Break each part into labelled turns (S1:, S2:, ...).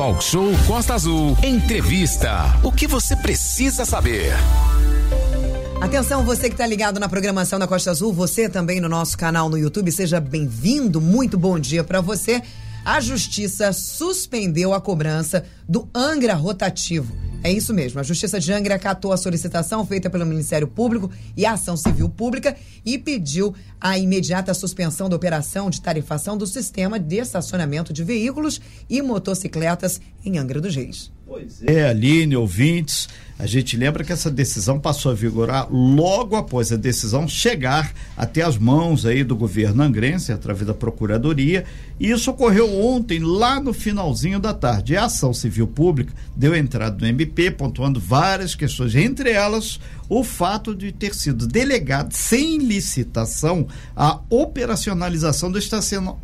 S1: Talk Show Costa Azul. Entrevista. O que você precisa saber?
S2: Atenção, você que está ligado na programação da Costa Azul, você também no nosso canal no YouTube, seja bem-vindo. Muito bom dia para você. A Justiça suspendeu a cobrança do Angra rotativo. É isso mesmo. A Justiça de Angra acatou a solicitação feita pelo Ministério Público e a Ação Civil Pública e pediu a imediata suspensão da operação de tarifação do sistema de estacionamento de veículos e motocicletas em Angra dos Reis.
S3: Pois é, Aline, ouvintes, a gente lembra que essa decisão passou a vigorar logo após a decisão chegar até as mãos aí do governo angrense, através da Procuradoria, e isso ocorreu ontem, lá no finalzinho da tarde. A ação civil pública deu entrada no MP, pontuando várias questões, entre elas o fato de ter sido delegado sem licitação a operacionalização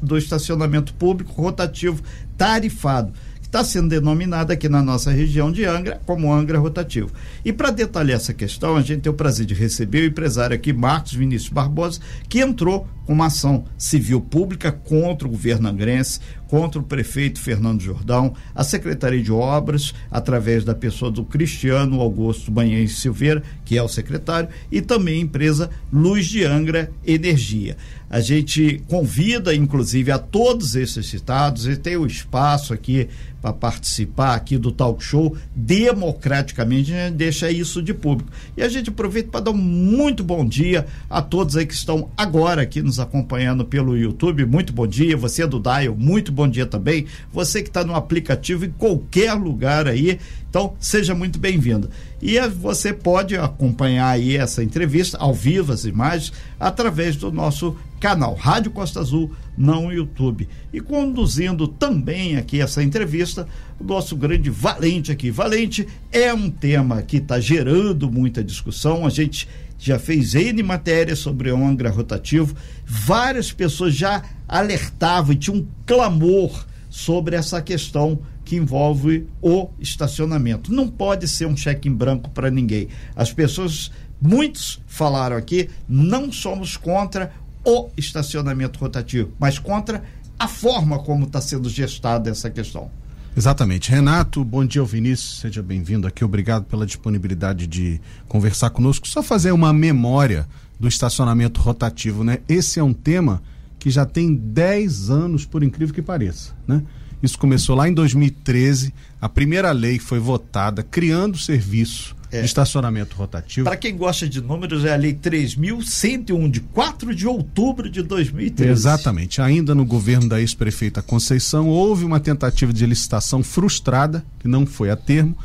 S3: do estacionamento público rotativo tarifado está sendo denominada aqui na nossa região de Angra como Angra Rotativo. E para detalhar essa questão, a gente tem o prazer de receber o empresário aqui, Marcos Vinícius Barbosa, que entrou com uma ação civil pública contra o governo angrense, contra o prefeito Fernando Jordão, a Secretaria de Obras, através da pessoa do Cristiano Augusto Banhães Silveira, que é o secretário, e também a empresa Luz de Angra Energia. A gente convida, inclusive, a todos esses citados, e tem o espaço aqui para participar aqui do talk show democraticamente, a gente deixa isso de público. E a gente aproveita para dar um muito bom dia a todos aí que estão agora aqui nos acompanhando pelo YouTube. Muito bom dia. Você é do Dial, muito bom dia também. Você que está no aplicativo em qualquer lugar aí. Então, seja muito bem-vindo. E você pode acompanhar aí essa entrevista ao vivo, as imagens, através do nosso canal Rádio Costa Azul, não YouTube. E conduzindo também aqui essa entrevista, o nosso grande Valente aqui. Valente é um tema que está gerando muita discussão. A gente já fez N matérias sobre o Angra rotativo. Várias pessoas já alertavam e tinham um clamor sobre essa questão que envolve o estacionamento. Não pode ser um cheque em branco para ninguém. As pessoas, muitos falaram aqui, não somos contra o estacionamento rotativo, mas contra a forma como está sendo gestada essa questão.
S4: Exatamente. Renato, bom dia Vinícius, seja bem-vindo aqui. Obrigado pela disponibilidade de conversar conosco. Só fazer uma memória do estacionamento rotativo, né? Esse é um tema que já tem 10 anos, por incrível que pareça, né? Isso começou lá em 2013. A primeira lei foi votada criando o serviço é. de estacionamento rotativo.
S3: Para quem gosta de números, é a Lei 3.101, de 4 de outubro de 2013.
S4: Exatamente. Ainda no governo da ex-prefeita Conceição, houve uma tentativa de licitação frustrada, que não foi a termo.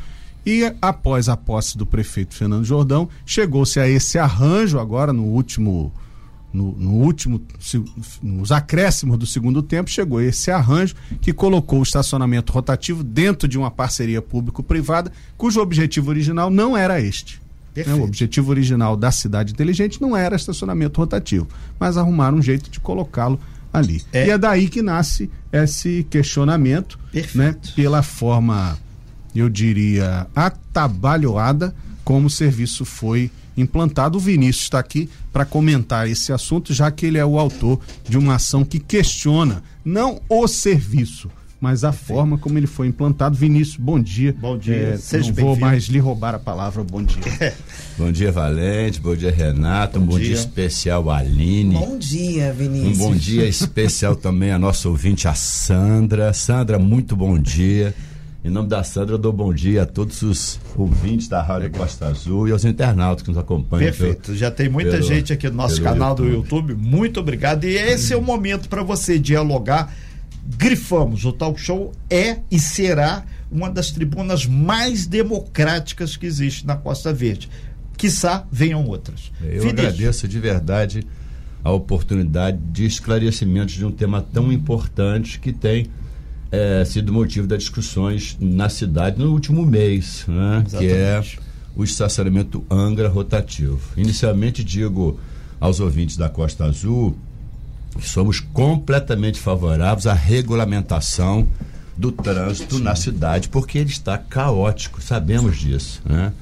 S4: E após a posse do prefeito Fernando Jordão, chegou-se a esse arranjo agora no último no, no, último, nos acréscimos do segundo tempo, chegou esse arranjo que colocou o estacionamento rotativo dentro de uma parceria público-privada, cujo objetivo original não era este. Né? O objetivo original da cidade inteligente não era estacionamento rotativo, mas arrumaram um jeito de colocá-lo ali. É. E é daí que nasce esse questionamento, né? Pela forma, eu diria, atabalhoada como o serviço foi implantado. O Vinícius está aqui para comentar esse assunto, já que ele é o autor de uma ação que questiona não o serviço, mas a forma como ele foi implantado. Vinícius, bom dia.
S3: Bom dia.
S4: É, não vou mais lhe roubar a palavra. Bom dia.
S5: bom dia, Valente. Bom dia, Renato. Bom um bom dia. dia especial, Aline.
S2: Bom dia, Vinícius.
S5: Um bom dia especial também a nossa ouvinte, a Sandra. Sandra, muito bom dia. Em nome da Sandra, eu dou bom dia a todos os ouvintes da Rádio Legal. Costa Azul e aos internautas que nos acompanham.
S3: Perfeito. Pelo, Já tem muita pelo, gente aqui no nosso canal YouTube. do YouTube. Muito obrigado. E esse é o momento para você dialogar. Grifamos, o talk show é e será uma das tribunas mais democráticas que existe na Costa Verde. Quissá venham outras.
S5: Eu agradeço de verdade a oportunidade de esclarecimento de um tema tão importante que tem é, sido motivo das discussões na cidade no último mês, né? que é o estacionamento Angra rotativo. Inicialmente digo aos ouvintes da Costa Azul que somos completamente favoráveis à regulamentação do trânsito na cidade, porque ele está caótico, sabemos disso, né?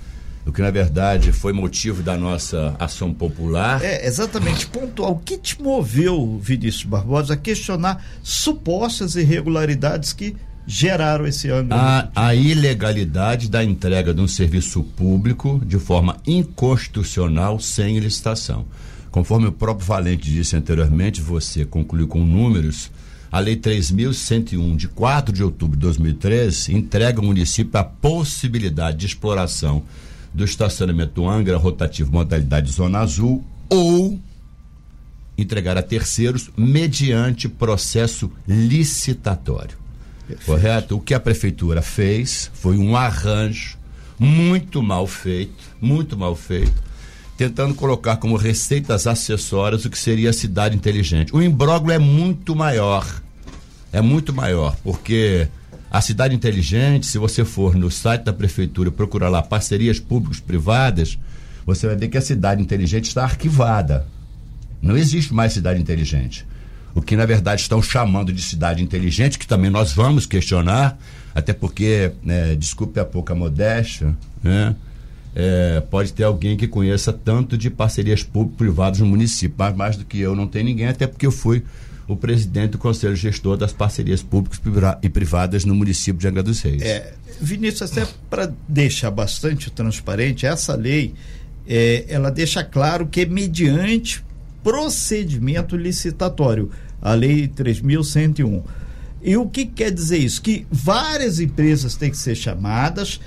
S5: O que na verdade foi motivo da nossa ação popular.
S3: É, exatamente, pontual. O que te moveu, Vinícius Barbosa, a questionar supostas irregularidades que geraram esse ângulo.
S5: A, a ilegalidade da entrega de um serviço público de forma inconstitucional sem licitação. Conforme o próprio Valente disse anteriormente, você concluiu com números, a Lei 3.101, de 4 de outubro de 2013, entrega ao município a possibilidade de exploração do estacionamento Angra rotativo modalidade Zona Azul ou entregar a terceiros mediante processo licitatório. Perfeito. Correto? O que a prefeitura fez foi um arranjo muito mal feito, muito mal feito, tentando colocar como receitas acessórias o que seria a cidade inteligente. O imbróglio é muito maior. É muito maior, porque a cidade inteligente, se você for no site da prefeitura procurar lá parcerias públicos-privadas, você vai ver que a cidade inteligente está arquivada. Não existe mais cidade inteligente. O que na verdade estão chamando de cidade inteligente, que também nós vamos questionar, até porque, né, desculpe a pouca modéstia, né? É, pode ter alguém que conheça tanto de parcerias público-privadas no município, mas mais do que eu não tem ninguém, até porque eu fui o presidente do Conselho Gestor das Parcerias Públicas e Privadas no município de Angra dos Reis.
S3: É, Vinícius, até para deixar bastante transparente, essa lei, é, ela deixa claro que é mediante procedimento licitatório, a Lei 3.101. E o que quer dizer isso? Que várias empresas têm que ser chamadas,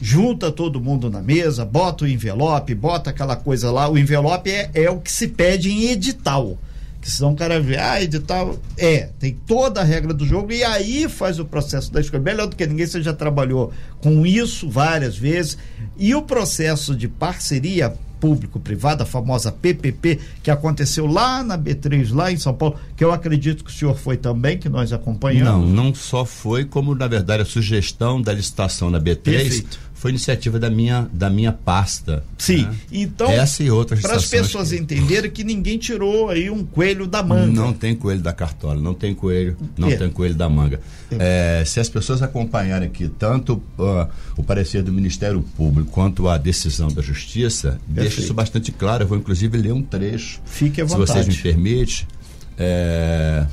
S3: junta todo mundo na mesa, bota o envelope, bota aquela coisa lá. O envelope é, é o que se pede em edital. Que senão o cara vê, ah, edital. É, tem toda a regra do jogo e aí faz o processo da escolha. Melhor do que ninguém, você já trabalhou com isso várias vezes. E o processo de parceria público-privada, a famosa PPP, que aconteceu lá na B3, lá em São Paulo, que eu acredito que o senhor foi também, que nós acompanhamos.
S5: Não, não só foi, como na verdade a sugestão da licitação na B3 Perfeito foi iniciativa da minha, da minha pasta.
S3: Sim. Né? Então,
S5: essa e outras
S3: Para as pessoas que... entenderem que ninguém tirou aí um coelho da manga.
S5: Não tem coelho da cartola, não tem coelho, não é. tem coelho da manga. É. É, se as pessoas acompanharem aqui tanto uh, o parecer do Ministério Público quanto a decisão da Justiça, Perfeito. deixa isso bastante claro. Eu vou inclusive ler um trecho.
S3: Fique à vontade.
S5: Se vocês me permitem. É,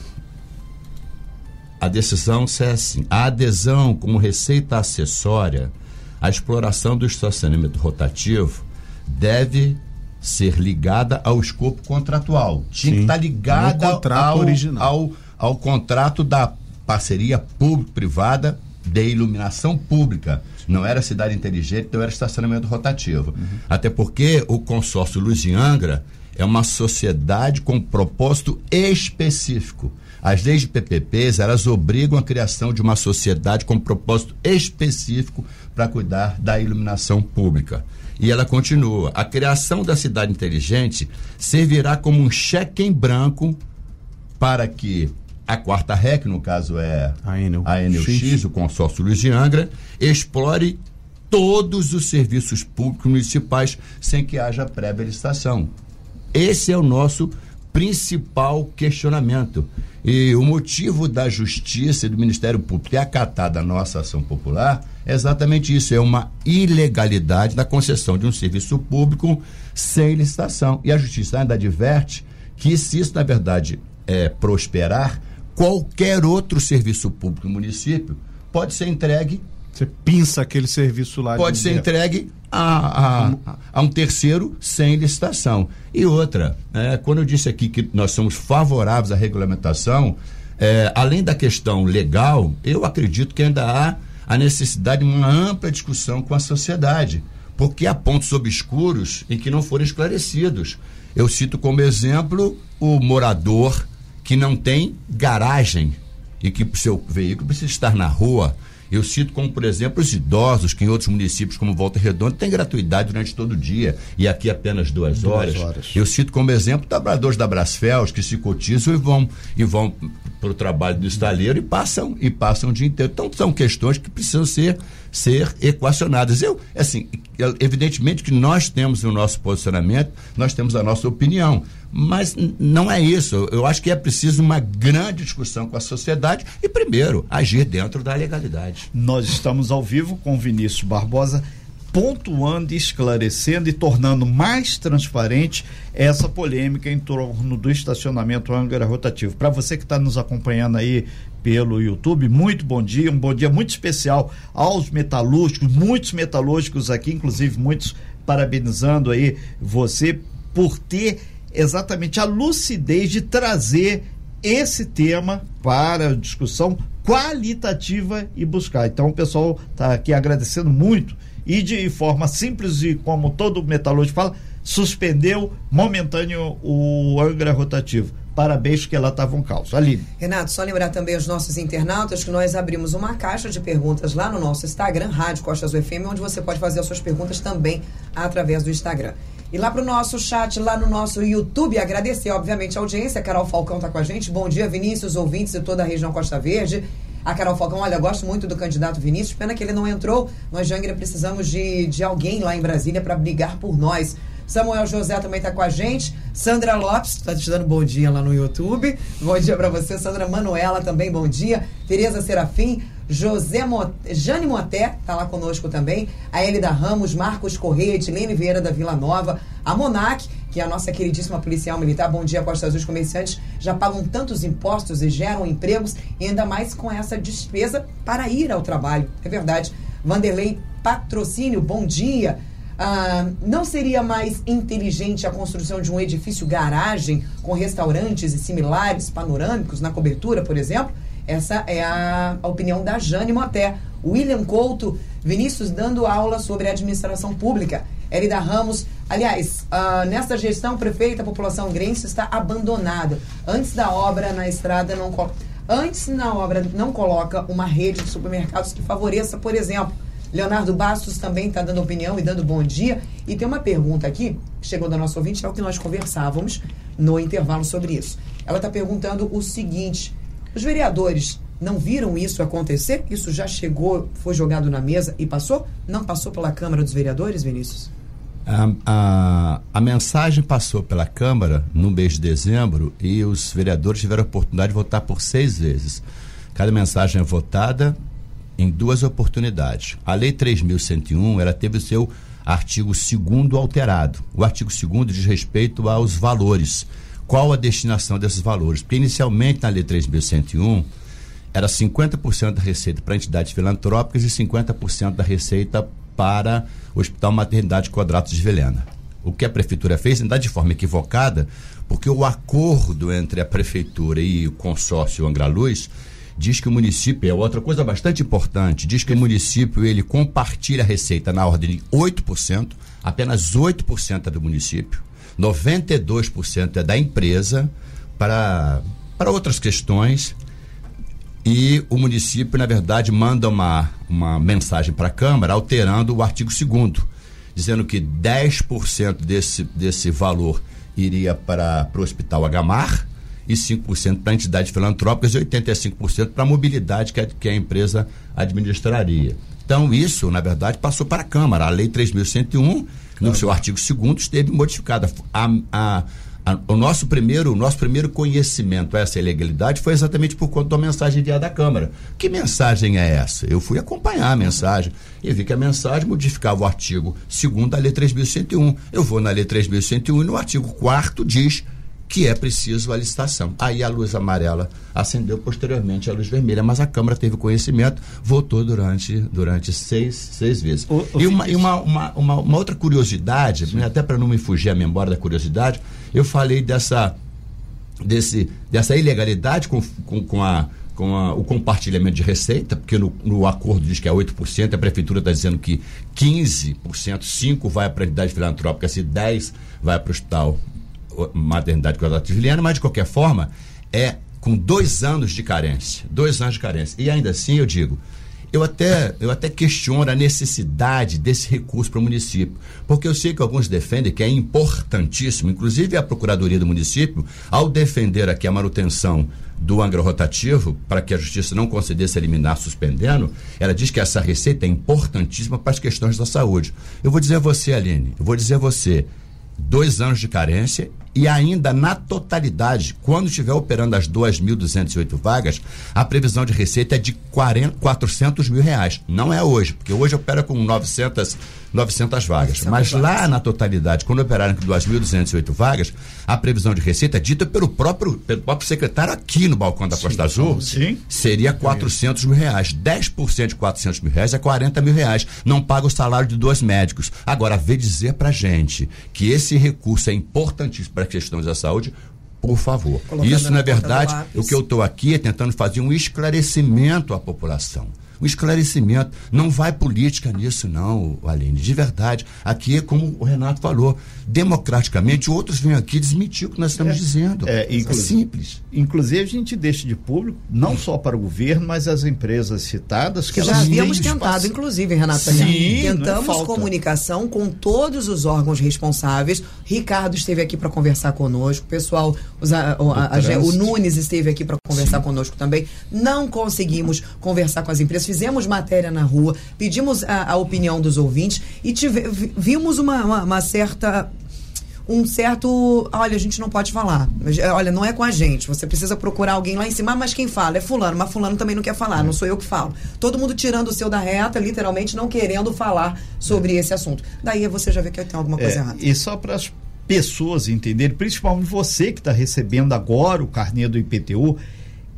S5: a decisão é assim: a adesão como receita acessória a exploração do estacionamento rotativo deve ser ligada ao escopo contratual. Tinha Sim, que estar tá ligada ao, original. Ao, ao contrato da parceria público-privada de iluminação pública. Não era cidade inteligente, não era estacionamento rotativo. Uhum. Até porque o consórcio Luz Angra é uma sociedade com propósito específico. As leis de PPPs, elas obrigam a criação de uma sociedade com propósito específico para cuidar da iluminação pública. E ela continua: a criação da cidade inteligente servirá como um cheque em branco para que a quarta REC, no caso é a Enel, a Enel X. X, o consórcio Luiz de Angra, explore todos os serviços públicos municipais sem que haja pré-licitação. Esse é o nosso principal questionamento. E o motivo da justiça e do Ministério Público ter acatado a nossa ação popular é exatamente isso: é uma ilegalidade na concessão de um serviço público sem licitação. E a justiça ainda adverte que, se isso, na verdade, é, prosperar, qualquer outro serviço público no município pode ser entregue
S4: você pinça aquele serviço lá.
S5: Pode ser entregue a, a, a, um terceiro sem licitação. E outra, é, quando eu disse aqui que nós somos favoráveis à regulamentação, é, além da questão legal, eu acredito que ainda há a necessidade de uma ampla discussão com a sociedade, porque há pontos obscuros em que não foram esclarecidos. Eu cito como exemplo o morador que não tem garagem e que o seu veículo precisa estar na rua eu cito como, por exemplo, os idosos, que em outros municípios, como Volta Redonda, tem gratuidade durante todo o dia, e aqui apenas duas, duas horas. horas. Eu cito como exemplo trabalhadores da Brasfels, que se cotizam e vão, e vão para o trabalho do estaleiro e passam, e passam o dia inteiro. Então, são questões que precisam ser, ser equacionadas. Eu, assim, evidentemente que nós temos o nosso posicionamento, nós temos a nossa opinião, mas não é isso. Eu acho que é preciso uma grande discussão com a sociedade e, primeiro, agir dentro da legalidade.
S3: Nós estamos ao vivo com Vinícius Barbosa pontuando, esclarecendo e tornando mais transparente essa polêmica em torno do estacionamento Angra rotativo. Para você que está nos acompanhando aí pelo YouTube, muito bom dia, um bom dia muito especial aos metalúrgicos, muitos metalúrgicos aqui, inclusive muitos parabenizando aí você por ter exatamente a lucidez de trazer esse tema para discussão qualitativa e buscar. Então o pessoal está aqui agradecendo muito e de forma simples e como todo metalúrgico fala, suspendeu momentâneo o Angra rotativo. Parabéns que ela estava um caos. Aline.
S2: Renato, só lembrar também aos nossos internautas que nós abrimos uma caixa de perguntas lá no nosso Instagram, Rádio Costas UFM, onde você pode fazer as suas perguntas também através do Instagram. E lá pro nosso chat, lá no nosso YouTube, agradecer, obviamente, a audiência. A Carol Falcão tá com a gente. Bom dia, Vinícius, ouvintes de toda a região Costa Verde. A Carol Falcão, olha, gosto muito do candidato Vinícius, pena que ele não entrou. Nós, Jangra, precisamos de, de alguém lá em Brasília para brigar por nós. Samuel José também está com a gente. Sandra Lopes, está te dando bom dia lá no YouTube. Bom dia para você. Sandra Manuela também, bom dia. Tereza Serafim. José Mot... Jane Moté está lá conosco também, a Elida Ramos, Marcos Correia, Etilene Vieira da Vila Nova, a Monac, que é a nossa queridíssima policial militar. Bom dia, Costa Azul. Os comerciantes já pagam tantos impostos e geram empregos, e ainda mais com essa despesa para ir ao trabalho. É verdade. Vanderlei Patrocínio, bom dia. Ah, não seria mais inteligente a construção de um edifício garagem com restaurantes e similares panorâmicos na cobertura, por exemplo? Essa é a, opinião da Jane Moté. William Couto, Vinícius dando aula sobre administração pública. Elida Ramos, aliás, uh, nesta gestão prefeita, a população grense está abandonada. Antes da obra na estrada não antes na obra não coloca uma rede de supermercados que favoreça, por exemplo. Leonardo Bastos também está dando opinião e dando bom dia. E tem uma pergunta aqui, chegou da nossa ouvinte, é o que nós conversávamos no intervalo sobre isso. Ela está perguntando o seguinte: os vereadores não viram isso acontecer? Isso já chegou, foi jogado na mesa e passou? Não passou pela Câmara dos Vereadores, Vinícius?
S5: A, a, a, mensagem passou pela Câmara no mês de dezembro e os vereadores tiveram a oportunidade de votar por seis vezes. Cada mensagem é votada em duas oportunidades. A Lei 3.101 ela teve o seu artigo 2 alterado. O artigo 2 diz respeito aos valores qual a destinação desses valores. Porque inicialmente na Lei 3.101 era 50% da receita para entidades filantrópicas e 50% da receita para o Hospital Maternidade Quadratos de Velena. O que a prefeitura fez, ainda de forma equivocada, porque o acordo entre a prefeitura e o consórcio Angra Luz diz que o município, é outra coisa bastante importante, diz que o município ele compartilha a receita na ordem de 8%, apenas 8% é do município. 92% é da empresa para, para outras questões. E o município, na verdade, manda uma, uma mensagem para a Câmara alterando o artigo 2 dizendo que 10% desse, desse valor iria para o Hospital Agamar e 5% para entidades filantrópicas e 85% para a mobilidade que a, que a empresa administraria. Então, isso, na verdade, passou para a Câmara. A Lei 3.101 no seu artigo 2 esteve modificada. A, a, a, o nosso primeiro, o nosso primeiro conhecimento a essa ilegalidade foi exatamente por conta da mensagem enviada à Câmara. Que mensagem é essa? Eu fui acompanhar a mensagem e vi que a mensagem modificava o artigo 2 da Lei 3.101. Eu vou na Lei 3.101 e no artigo 4 diz que é preciso a licitação. Aí a luz amarela acendeu posteriormente a luz vermelha, mas a Câmara teve conhecimento, votou durante, durante seis, seis vezes. O, o e uma, e uma, uma, uma, uma, outra curiosidade, né, até para não me fugir a memória da curiosidade, eu falei dessa, desse, dessa ilegalidade com, com, com a com a, o compartilhamento de receita, porque no, no acordo diz que é 8%, a prefeitura está dizendo que 15%, 5% vai para a entidade filantrópica, se 10% vai para o hospital maternidade quadratilhana, mas de qualquer forma é com dois anos de carência, dois anos de carência. E ainda assim eu digo, eu até, eu até questiono a necessidade desse recurso para o município, porque eu sei que alguns defendem que é importantíssimo, inclusive a Procuradoria do município, ao defender aqui a manutenção do Angra rotativo, para que a justiça não concedesse eliminar suspendendo, ela diz que essa receita é importantíssima para as questões da saúde. Eu vou dizer a você, Aline, eu vou dizer a você, dois anos de carência E ainda na totalidade, quando estiver operando as 2.208 vagas, a previsão de receita é de 40, 400 mil reais. Não é hoje, porque hoje opera com 900, 900 vagas. 900 Mas vagas. lá na totalidade, quando operarem com 2.208 vagas, a previsão de receita, dita pelo próprio, pelo próprio secretário aqui no balcão da sim, Costa Azul, sim. seria 400 mil reais. 10% de 400 mil reais é 40 mil reais. Não paga o salário de dois médicos. Agora, vê dizer pra gente que esse recurso é importantíssimo para questões da saúde, por favor. Colocando Isso, na verdade, o que eu estou aqui é tentando fazer um esclarecimento à população um esclarecimento. Não vai política nisso, não, Aline. De verdade. Aqui é como o Renato falou. Democraticamente, outros vêm aqui desmentir o que nós estamos é, dizendo.
S3: É, é simples. Inclusive, a gente deixa de público, não só para o governo, mas as empresas citadas.
S2: Que, que já havíamos tentado, espaço. inclusive, Renato. Sim, é Tentamos comunicação com todos os órgãos responsáveis. Ricardo esteve aqui para conversar conosco. O pessoal, os, a, a, a, o Nunes esteve aqui para conversar Sim. conosco também. Não conseguimos conversar com as empresas fizemos matéria na rua, pedimos a, a opinião dos ouvintes e tive, vimos uma, uma, uma certa um certo. Olha, a gente não pode falar. Olha, não é com a gente. Você precisa procurar alguém lá em cima. Ah, mas quem fala é Fulano. Mas Fulano também não quer falar. Não sou eu que falo. Todo mundo tirando o seu da reta, literalmente não querendo falar sobre esse assunto. Daí você já vê que tem alguma coisa é, errada.
S3: E só para as pessoas entenderem, principalmente você que está recebendo agora o carnê do IPTU,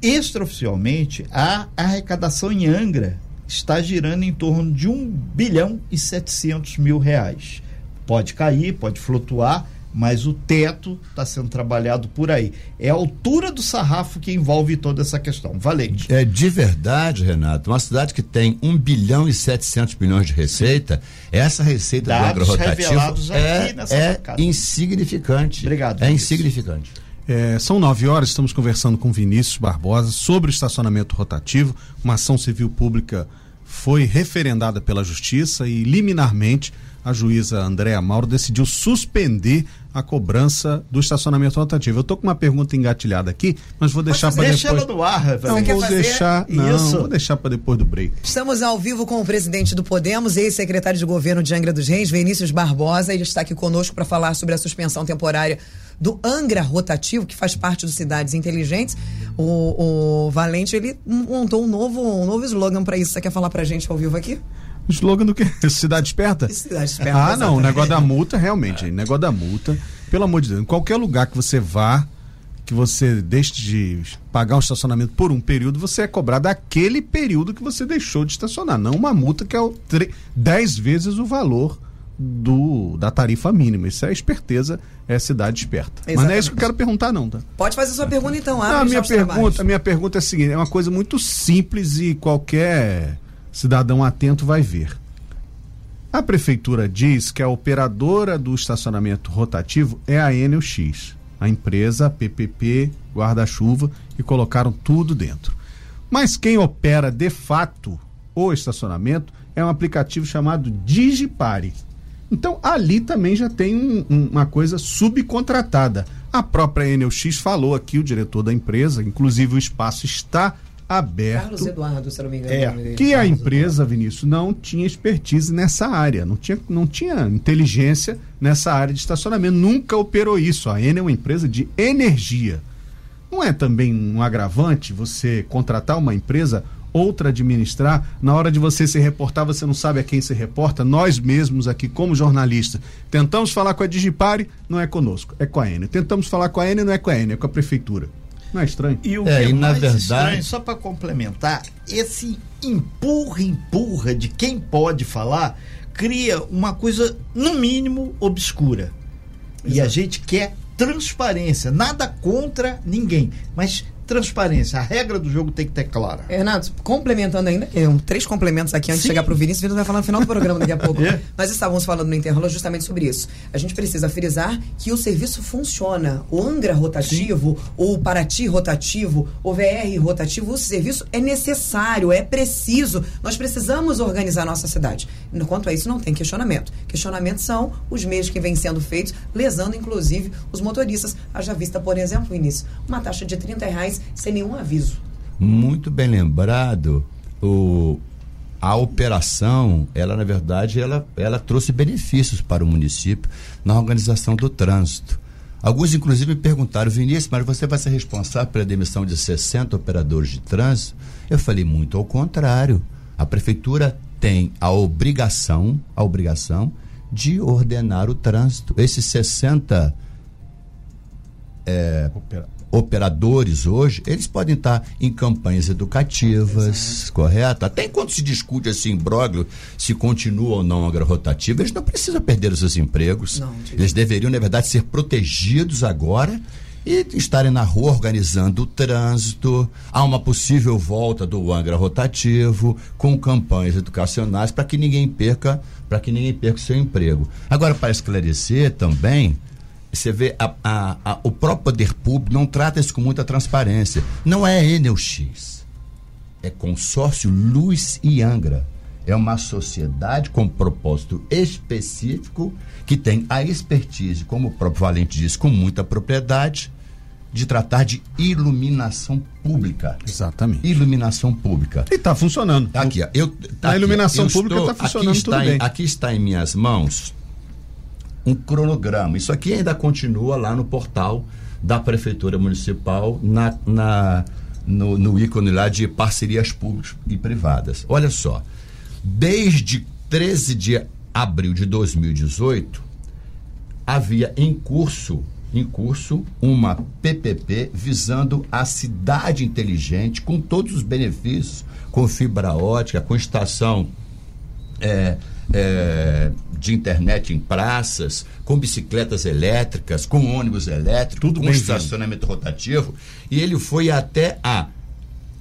S3: extraoficialmente, a arrecadação em Angra está girando em torno de 1 bilhão e 700 mil reais. Pode cair, pode flutuar, mas o teto está sendo trabalhado por aí. É a altura do sarrafo que envolve toda essa questão. Valente.
S5: É de verdade, Renato, uma cidade que tem 1 bilhão e 700 milhões de receita, essa receita Dados do agrorotativo é, é insignificante.
S3: Obrigado.
S5: É insignificante.
S4: É, são nove horas, estamos conversando com Vinícius Barbosa sobre o estacionamento rotativo. Uma ação civil pública foi referendada pela Justiça e, liminarmente, a juíza Andréa Mauro decidiu suspender a cobrança do estacionamento rotativo. Eu estou com uma pergunta engatilhada aqui, mas vou deixar para depois. Deixa ela
S3: no ar,
S4: Não, vou deixar, não, Isso. vou deixar para depois do break.
S2: Estamos ao vivo com o presidente do Podemos, ex-secretário de governo de Angra dos Reis, Vinícius Barbosa. Ele está aqui conosco para falar sobre a suspensão temporária do Angra Rotativo, que faz parte do Cidades Inteligentes. O, o Valente, ele montou um novo, um novo slogan para isso. Você quer falar para a gente ao vivo aqui?
S4: Slogan do que? Cidade esperta?
S2: Cidade esperta.
S4: Ah, não. O negócio da multa, realmente. O negócio da multa, pelo amor de Deus, em qualquer lugar que você vá, que você deixe de pagar um estacionamento por um período, você é cobrado aquele período que você deixou de estacionar, não uma multa que é 10 vezes o valor do, da tarifa mínima. Isso é esperteza, é cidade esperta. Exatamente. Mas não é isso que eu quero perguntar, não, tá?
S2: Pode fazer sua pergunta então.
S4: Não, a minha pergunta, a minha pergunta é a seguinte: é uma coisa muito simples e qualquer cidadão atento vai ver. A prefeitura diz que a operadora do estacionamento rotativo é a Enel X, a empresa PPP guarda-chuva e colocaram tudo dentro. Mas quem opera de fato o estacionamento é um aplicativo chamado Digipare então ali também já tem um, um, uma coisa subcontratada. A própria Enel X falou aqui, o diretor da empresa, inclusive o espaço está aberto.
S2: Carlos Eduardo, se não me engano.
S4: É, que a empresa, Eduardo. Vinícius, não tinha expertise nessa área, não tinha, não tinha inteligência nessa área de estacionamento, nunca operou isso. A Enel é uma empresa de energia. Não é também um agravante você contratar uma empresa outra administrar. Na hora de você se reportar, você não sabe a quem se reporta. Nós mesmos aqui, como jornalistas, tentamos falar com a Digipare, não é conosco, é com a Enel. Tentamos falar com a Enel, não é com a Enel, é com a prefeitura. Não é estranho?
S3: E o é, que é, e mais verdade... estranho, só para complementar, esse empurra, empurra de quem pode falar, cria uma coisa, no mínimo, obscura. Exato. E a gente quer transparência, nada contra ninguém, mas transparência. A regra do jogo tem que ter clara.
S2: Renato, complementando ainda, três complementos aqui antes Sim. de chegar para o Vinícius. O Vinícius vai falar no final do programa daqui a pouco. é. Mas estávamos falando no intervalo justamente sobre isso. A gente precisa frisar que o serviço funciona. O Angra rotativo, Sim. o Paraty rotativo, o VR rotativo, o serviço é necessário, é preciso. Nós precisamos organizar a nossa cidade. Enquanto a isso, não tem questionamento. Questionamentos são os meios que vêm sendo feitos, lesando inclusive os motoristas. Haja vista, por exemplo, Vinícius, uma taxa de 30 reais sem nenhum aviso.
S5: Muito bem lembrado. O, a operação, ela na verdade, ela, ela trouxe benefícios para o município na organização do trânsito. Alguns, inclusive, me perguntaram, Vinícius, mas você vai ser responsável pela demissão de 60 operadores de trânsito? Eu falei, muito ao contrário. A prefeitura tem a obrigação, a obrigação de ordenar o trânsito. Esses 60 é, operadores hoje, eles podem estar em campanhas educativas, Exato. correto? Até enquanto se discute esse imbróglio se continua ou não a agrorotativa, eles não precisam perder os seus empregos. Não, eles deveriam, na verdade, ser protegidos agora e estarem na rua organizando o trânsito. Há uma possível volta do Angra rotativo com campanhas educacionais para que ninguém perca, para que ninguém perca o seu emprego. Agora, para esclarecer também, você vê a, a, a, o próprio poder público não trata isso com muita transparência. Não é Enel X, é consórcio Luz e Angra. É uma sociedade com propósito específico que tem a expertise, como o próprio Valente disse, com muita propriedade, de tratar de iluminação pública.
S4: Exatamente.
S5: Iluminação pública.
S4: E está funcionando.
S5: Aqui, eu, tá
S4: a iluminação pública está funcionando
S5: aqui está
S4: tudo
S5: em,
S4: bem.
S5: Aqui está em minhas mãos um cronograma. Isso aqui ainda continua lá no portal da Prefeitura Municipal, na, na no, no ícone lá de parcerias públicas e privadas. Olha só, desde 13 de abril de 2018, havia em curso em curso uma PPP visando a cidade inteligente com todos os benefícios, com fibra ótica, com estação é, é, de internet em praças, com bicicletas elétricas, com ônibus elétrico,
S4: Tudo
S5: com estacionamento rotativo. E ele foi até a.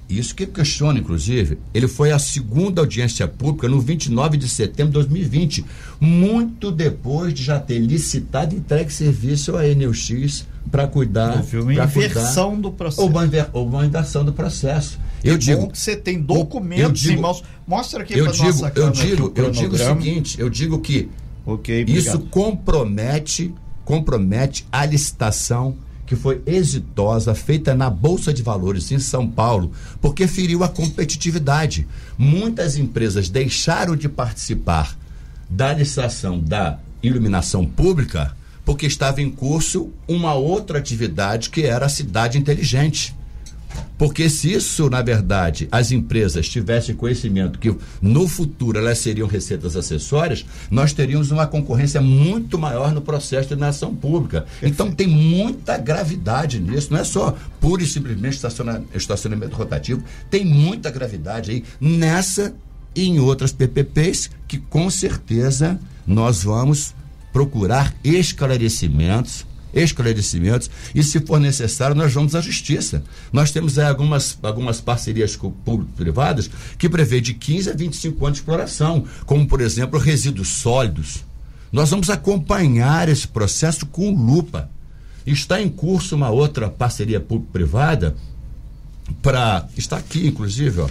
S5: Isso que questiona, inclusive, ele foi à segunda audiência pública no 29 de setembro de 2020, muito depois de já ter licitado e entregue serviço à NUX para cuidar.
S3: Houve uma inversão cuidar, do processo.
S5: Ou uma, inver, ou uma inversão do processo. Eu digo
S3: que você tem documentos
S5: digo,
S3: em mãos. Mostra aqui
S5: para nossa eu digo, eu digo o seguinte, eu digo que
S3: okay,
S5: isso compromete compromete a licitação que foi exitosa, feita na Bolsa de Valores em São Paulo, porque feriu a competitividade. Muitas empresas deixaram de participar da licitação da iluminação pública porque estava em curso uma outra atividade que era a cidade inteligente. Porque se isso, na verdade, as empresas tivessem conhecimento que no futuro elas seriam receitas acessórias, nós teríamos uma concorrência muito maior no processo de iluminação pública. Então tem muita gravidade nisso, não é só pura e simplesmente estacionamento, estacionamento rotativo, tem muita gravidade aí nessa e em outras PPPs que com certeza nós vamos procurar esclarecimentos esclarecimentos e, se for necessário, nós vamos à justiça. Nós temos aí algumas, algumas parcerias público-privadas que prevê de 15 a 25 anos de exploração, como, por exemplo, resíduos sólidos. Nós vamos acompanhar esse processo com lupa. Está em curso uma outra parceria público-privada para. Está aqui, inclusive, ó.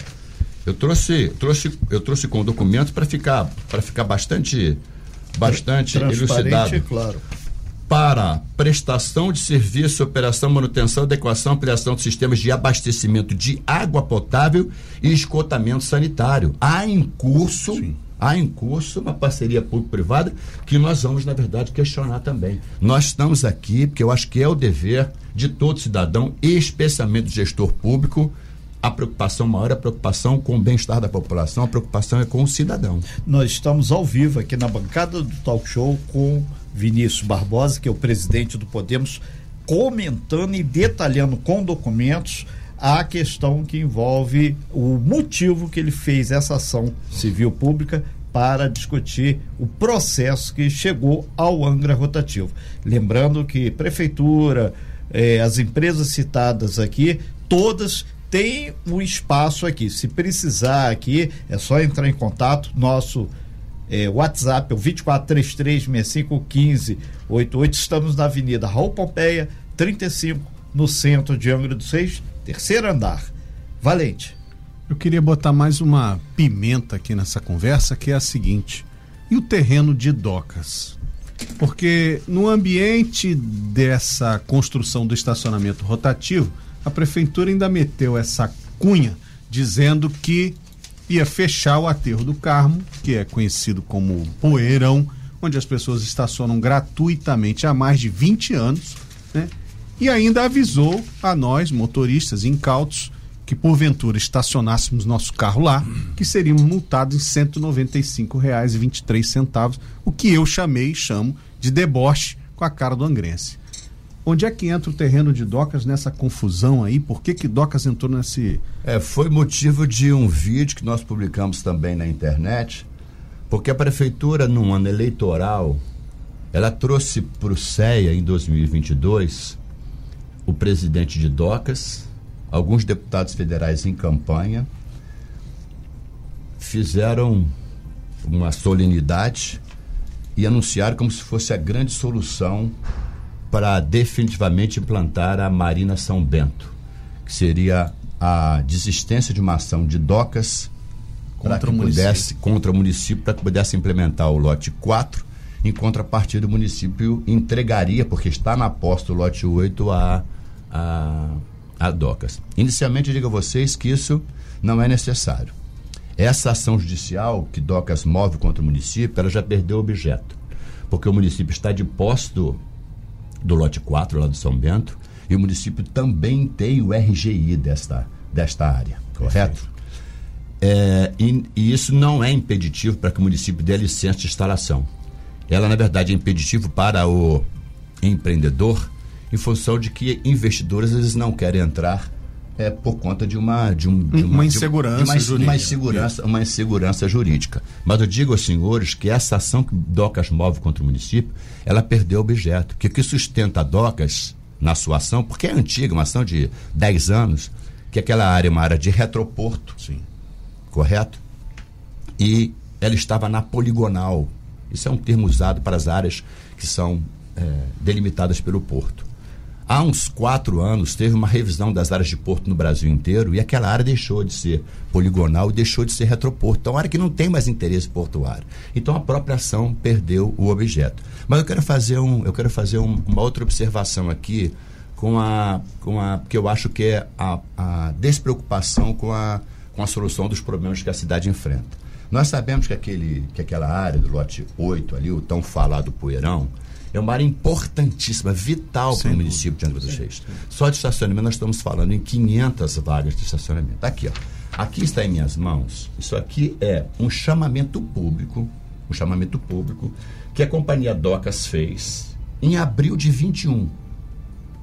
S5: Eu trouxe, trouxe, eu trouxe com documentos para ficar, para ficar bastante, bastante elucidado.
S3: Claro
S5: para prestação de serviço, operação, manutenção, adequação, ampliação de sistemas de abastecimento de água potável e esgotamento sanitário. Há em curso, Sim. há em curso uma parceria público-privada que nós vamos, na verdade, questionar também. Nós estamos aqui porque eu acho que é o dever de todo cidadão, e especialmente do gestor público, a preocupação maior é a preocupação com o bem-estar da população, a preocupação é com o cidadão.
S3: Nós estamos ao vivo aqui na bancada do Talk Show com Vinícius Barbosa, que é o presidente do Podemos, comentando e detalhando com documentos a questão que envolve o motivo que ele fez essa ação civil pública para discutir o processo que chegou ao Angra Rotativo. Lembrando que prefeitura, eh, as empresas citadas aqui, todas têm um espaço aqui. Se precisar aqui, é só entrar em contato. Nosso é, WhatsApp é o 2433651588. Estamos na Avenida Raul Pompeia, 35, no centro de Angra dos Reis, terceiro andar. Valente.
S4: Eu queria botar mais uma pimenta aqui nessa conversa, que é a seguinte: e o terreno de docas? Porque no ambiente dessa construção do estacionamento rotativo, a prefeitura ainda meteu essa cunha dizendo que ia fechar o aterro do Carmo, que é conhecido como Poeirão, onde as pessoas estacionam gratuitamente há mais de 20 anos. né? E ainda avisou a nós, motoristas incautos, que porventura estacionássemos nosso carro lá, que seríamos multados em R$ 195,23, o que eu chamei e chamo de deboche com a cara do angrense. Onde é que entra o terreno de Docas nessa confusão aí? Por que que Docas entrou nesse...
S5: É, foi motivo de um vídeo que nós publicamos também na internet, porque a prefeitura, num ano eleitoral, ela trouxe para o CEA em 2022 o presidente de Docas, alguns deputados federais em campanha, fizeram uma solenidade e anunciaram como se fosse a grande solução para definitivamente implantar a Marina São Bento, que seria a desistência de uma ação de docas contra o município, contra o município para que pudesse implementar o lote 4, em contrapartida o município entregaria, porque está na posta o lote 8 a, a, a docas. Inicialmente eu digo a vocês que isso não é necessário. Essa ação judicial que Docas move contra o município, ela já perdeu o objeto. Porque o município está de posse do, do lote 4, lá do São Bento, e o município também tem o RGI desta, desta área, correto? É, e, e, isso não é impeditivo para que o município dê licença de instalação. Ela, na verdade, é impeditivo para o empreendedor em função de que investidores eles não querem entrar é, por conta de uma de, um, de
S4: uma, uma, insegurança
S5: de uma,
S4: jurídica.
S5: Uma insegurança, uma insegurança jurídica. Mas eu digo aos senhores que essa ação que Docas move contra o município, ela perdeu o objeto. Que o que sustenta a Docas na sua ação, porque é antiga, uma ação de 10 anos, que aquela área é uma área de retroporto.
S4: Sim.
S5: Correto? E ela estava na poligonal. Isso é um termo usado para as áreas que são é, delimitadas pelo porto. Há uns quatro anos teve uma revisão das áreas de porto no Brasil inteiro e aquela área deixou de ser poligonal e deixou de ser retroporto. Então, área que não tem mais interesse portuário. Então, a própria ação perdeu o objeto. Mas eu quero fazer, um, eu quero fazer um, uma outra observação aqui com a, com a que eu acho que é a, a despreocupação com a, com a solução dos problemas que a cidade enfrenta. Nós sabemos que, aquele, que aquela área do lote 8 ali, o tão falado Poeirão, é uma área importantíssima, vital para o município de Angra dos Reis. Só de estacionamento nós estamos falando em 500 vagas de estacionamento. Aqui, ó. Aqui está em minhas mãos. Isso aqui é um chamamento público, um chamamento público que a companhia Docas fez em abril de 21,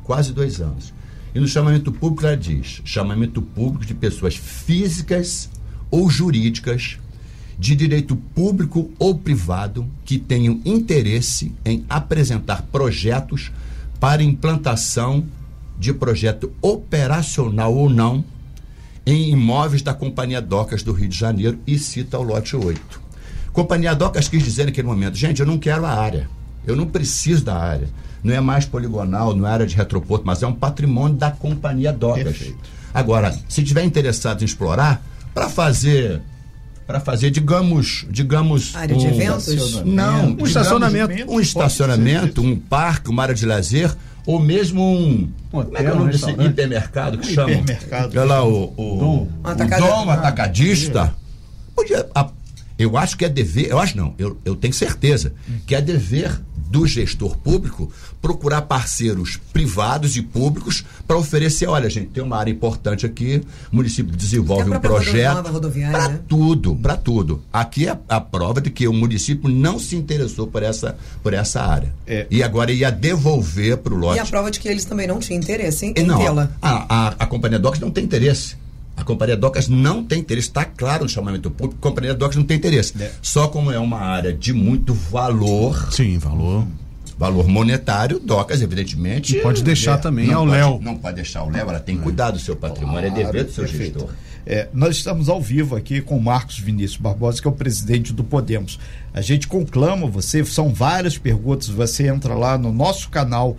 S5: quase dois anos. E no chamamento público ela diz: chamamento público de pessoas físicas ou jurídicas de direito público ou privado que tenham interesse em apresentar projetos para implantação de projeto operacional ou não em imóveis da Companhia Docas do Rio de Janeiro e cita o lote 8. Companhia Docas quis dizer naquele momento, gente, eu não quero a área, eu não preciso da área. Não é mais poligonal, não é área de retroporto, mas é um patrimônio da Companhia Docas. Perfeito. Agora, se tiver interessado em explorar, para fazer para fazer, digamos, digamos,
S2: área um, de eventos?
S5: Não, um
S4: estacionamento,
S5: um estacionamento, um parque, uma área de lazer ou mesmo um,
S4: Hotel, como é que é o nome desse
S5: hipermercado que
S3: um
S5: chama?
S3: Hipermercado.
S5: Olha lá o, o,
S3: Dom.
S5: o Dom atacadista. Podia, a, eu acho que é dever, eu acho não, eu, eu tenho certeza que é dever do gestor público procurar parceiros privados e públicos para oferecer, olha gente, tem uma área importante aqui, o município desenvolve um projeto para
S2: né?
S5: tudo, para tudo. Aqui é a prova de que o município não se interessou por essa, por essa área.
S3: É.
S5: E agora ia devolver para o lote.
S2: E a prova de que eles também não tinham interesse em, em
S5: não,
S2: tê-la.
S5: a, a, a companhia Docas não tem interesse. A Companhia Docas não tem interesse, está claro no chamamento público, a Companhia Docas não tem interesse.
S3: É.
S5: Só como é uma área de muito valor,
S4: Sim, valor.
S5: valor monetário, Docas, evidentemente.
S4: E pode deixar também
S5: não
S4: ao
S5: pode-
S4: Léo.
S5: Não pode deixar ao Léo, ela tem que cuidar do seu patrimônio, é dever do seu
S3: Perfeito.
S5: gestor.
S3: É, nós estamos ao vivo aqui com o Marcos Vinícius Barbosa, que é o presidente do Podemos. A gente conclama você, são várias perguntas, você entra lá no nosso canal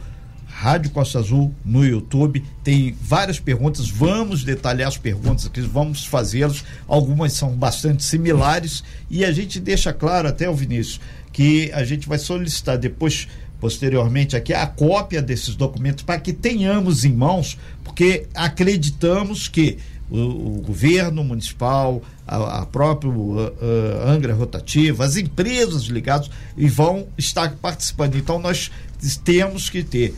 S3: Rádio Costa Azul no YouTube, tem várias perguntas, vamos detalhar as perguntas aqui, vamos fazê-las, algumas são bastante similares e a gente deixa claro até o Vinícius que a gente vai solicitar depois posteriormente aqui a cópia desses documentos para que tenhamos em mãos, porque acreditamos que o, o governo municipal, a, a própria uh, uh, Angra Rotativa, as empresas ligadas e vão estar participando. Então nós temos que ter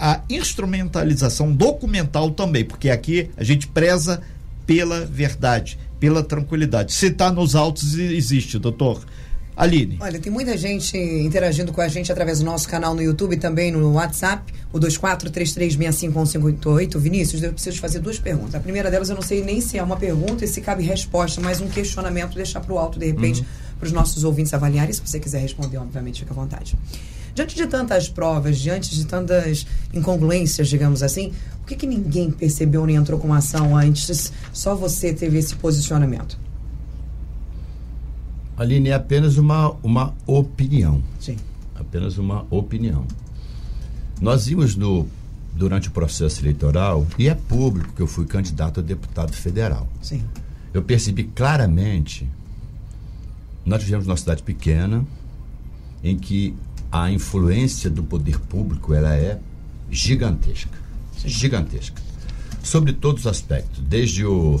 S3: a instrumentalização documental também, porque aqui a gente preza pela verdade, pela tranquilidade. Se está nos autos, existe, doutor. Aline.
S2: Olha, tem muita gente interagindo com a gente através do nosso canal no YouTube e também no WhatsApp, o 2433651588. Vinícius, eu preciso fazer duas perguntas. A primeira delas eu não sei nem se é uma pergunta e se cabe resposta, mas um questionamento, deixar para o alto de repente, uhum. para os nossos ouvintes avaliarem. Se você quiser responder, obviamente, fica à vontade. Diante de tantas provas, diante de tantas incongruências, digamos assim, o que, que ninguém percebeu nem entrou com ação antes? Só você teve esse posicionamento?
S5: Aline, é apenas uma, uma opinião.
S2: Sim.
S5: Apenas uma opinião. Nós vimos no, durante o processo eleitoral, e é público que eu fui candidato a deputado federal.
S2: Sim.
S5: Eu percebi claramente, nós vivemos numa cidade pequena, em que a influência do poder público ela é gigantesca. Sim. Gigantesca. Sobre todos os aspectos, desde o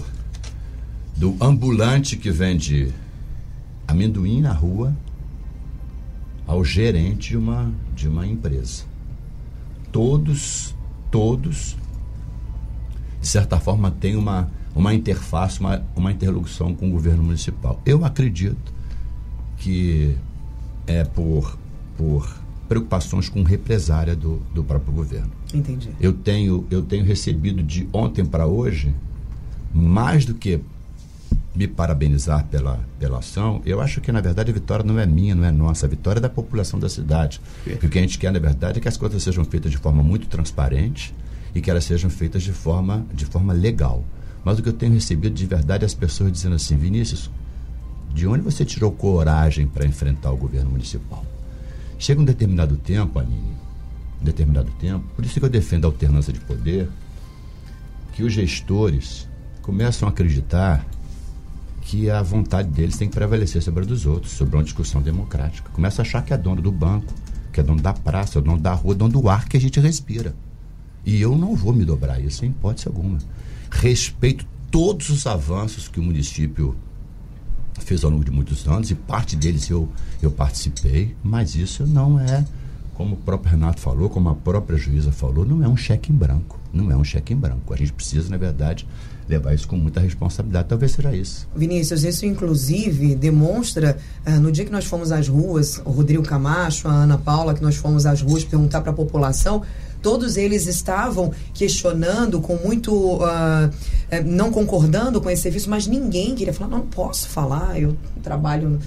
S5: do ambulante que vende amendoim na rua ao gerente de uma, de uma empresa. Todos, todos, de certa forma, têm uma, uma interface, uma, uma interlocução com o governo municipal. Eu acredito que é por, por preocupações com represária do, do próprio governo.
S2: Entendi.
S5: Eu tenho, eu tenho recebido de ontem para hoje mais do que me parabenizar pela, pela ação, eu acho que, na verdade, a vitória não é minha, não é nossa. A vitória é da população da cidade. Porque o que a gente quer, na verdade, é que as coisas sejam feitas de forma muito transparente e que elas sejam feitas de forma, de forma legal. Mas o que eu tenho recebido de verdade é as pessoas dizendo assim, Vinícius, de onde você tirou coragem para enfrentar o governo municipal? Chega um determinado tempo, Aline, um determinado tempo, por isso que eu defendo a alternância de poder, que os gestores começam a acreditar que a vontade deles tem que prevalecer sobre a dos outros, sobre uma discussão democrática. Começa a achar que é dono do banco, que é dono da praça, é dono da rua, dono do ar que a gente respira. E eu não vou me dobrar isso, em hipótese alguma. Respeito todos os avanços que o município fez ao longo de muitos anos, e parte deles eu, eu participei, mas isso não é, como o próprio Renato falou, como a própria juíza falou, não é um cheque em branco. Não é um cheque em branco. A gente precisa, na verdade, levar isso com muita responsabilidade. Talvez seja isso.
S2: Vinícius, isso inclusive demonstra, uh, no dia que nós fomos às ruas, o Rodrigo Camacho, a Ana Paula, que nós fomos às ruas perguntar para a população, todos eles estavam questionando com muito uh, não concordando com esse serviço, mas ninguém queria falar, não posso falar, eu trabalho,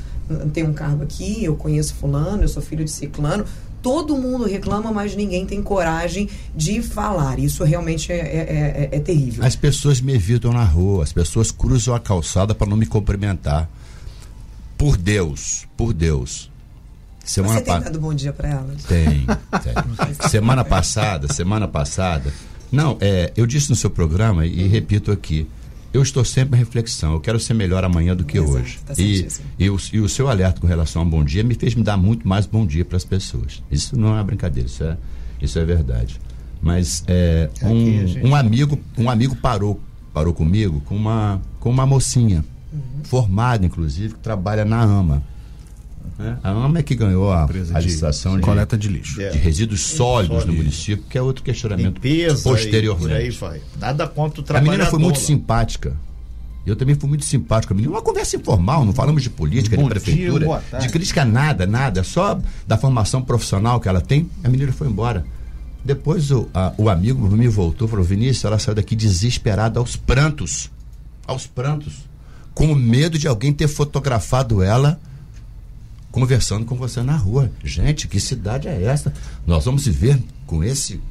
S2: tenho um cargo aqui, eu conheço fulano, eu sou filho de ciclano todo mundo reclama, mas ninguém tem coragem de falar. Isso realmente é, é, é, é terrível.
S5: As pessoas me evitam na rua, as pessoas cruzam a calçada para não me cumprimentar. Por Deus, por Deus.
S2: Semana Você tem pa... dado bom dia para elas?
S5: Tem, tem. semana passada, semana passada. Não, é, eu disse no seu programa e repito aqui eu estou sempre em reflexão. Eu quero ser melhor amanhã do que Exato, hoje. Tá e, e, o, e o seu alerta com relação ao bom dia me fez me dar muito mais bom dia para as pessoas. Isso não é brincadeira, isso é, isso é verdade. Mas é, um, um amigo um amigo parou parou comigo com uma com uma mocinha uhum. formada inclusive que trabalha na AMA. É, a AMA é que ganhou a, a licitação de, de,
S4: coleta de lixo,
S5: de resíduos sólidos no município, que é outro questionamento
S3: Limpeza posteriormente. por aí vai. Nada contra o trabalho.
S5: A menina foi muito simpática. Eu também fui muito simpático. Menina, uma conversa informal, não falamos de política, Bom de prefeitura, dia, de crítica nada, nada, só da formação profissional que ela tem. A menina foi embora. Depois o, a, o amigo me voltou e falou: Vinícius, ela saiu daqui desesperada aos prantos. Aos prantos. Com medo de alguém ter fotografado ela conversando com você na rua. Gente, que cidade é essa? Nós vamos viver com esse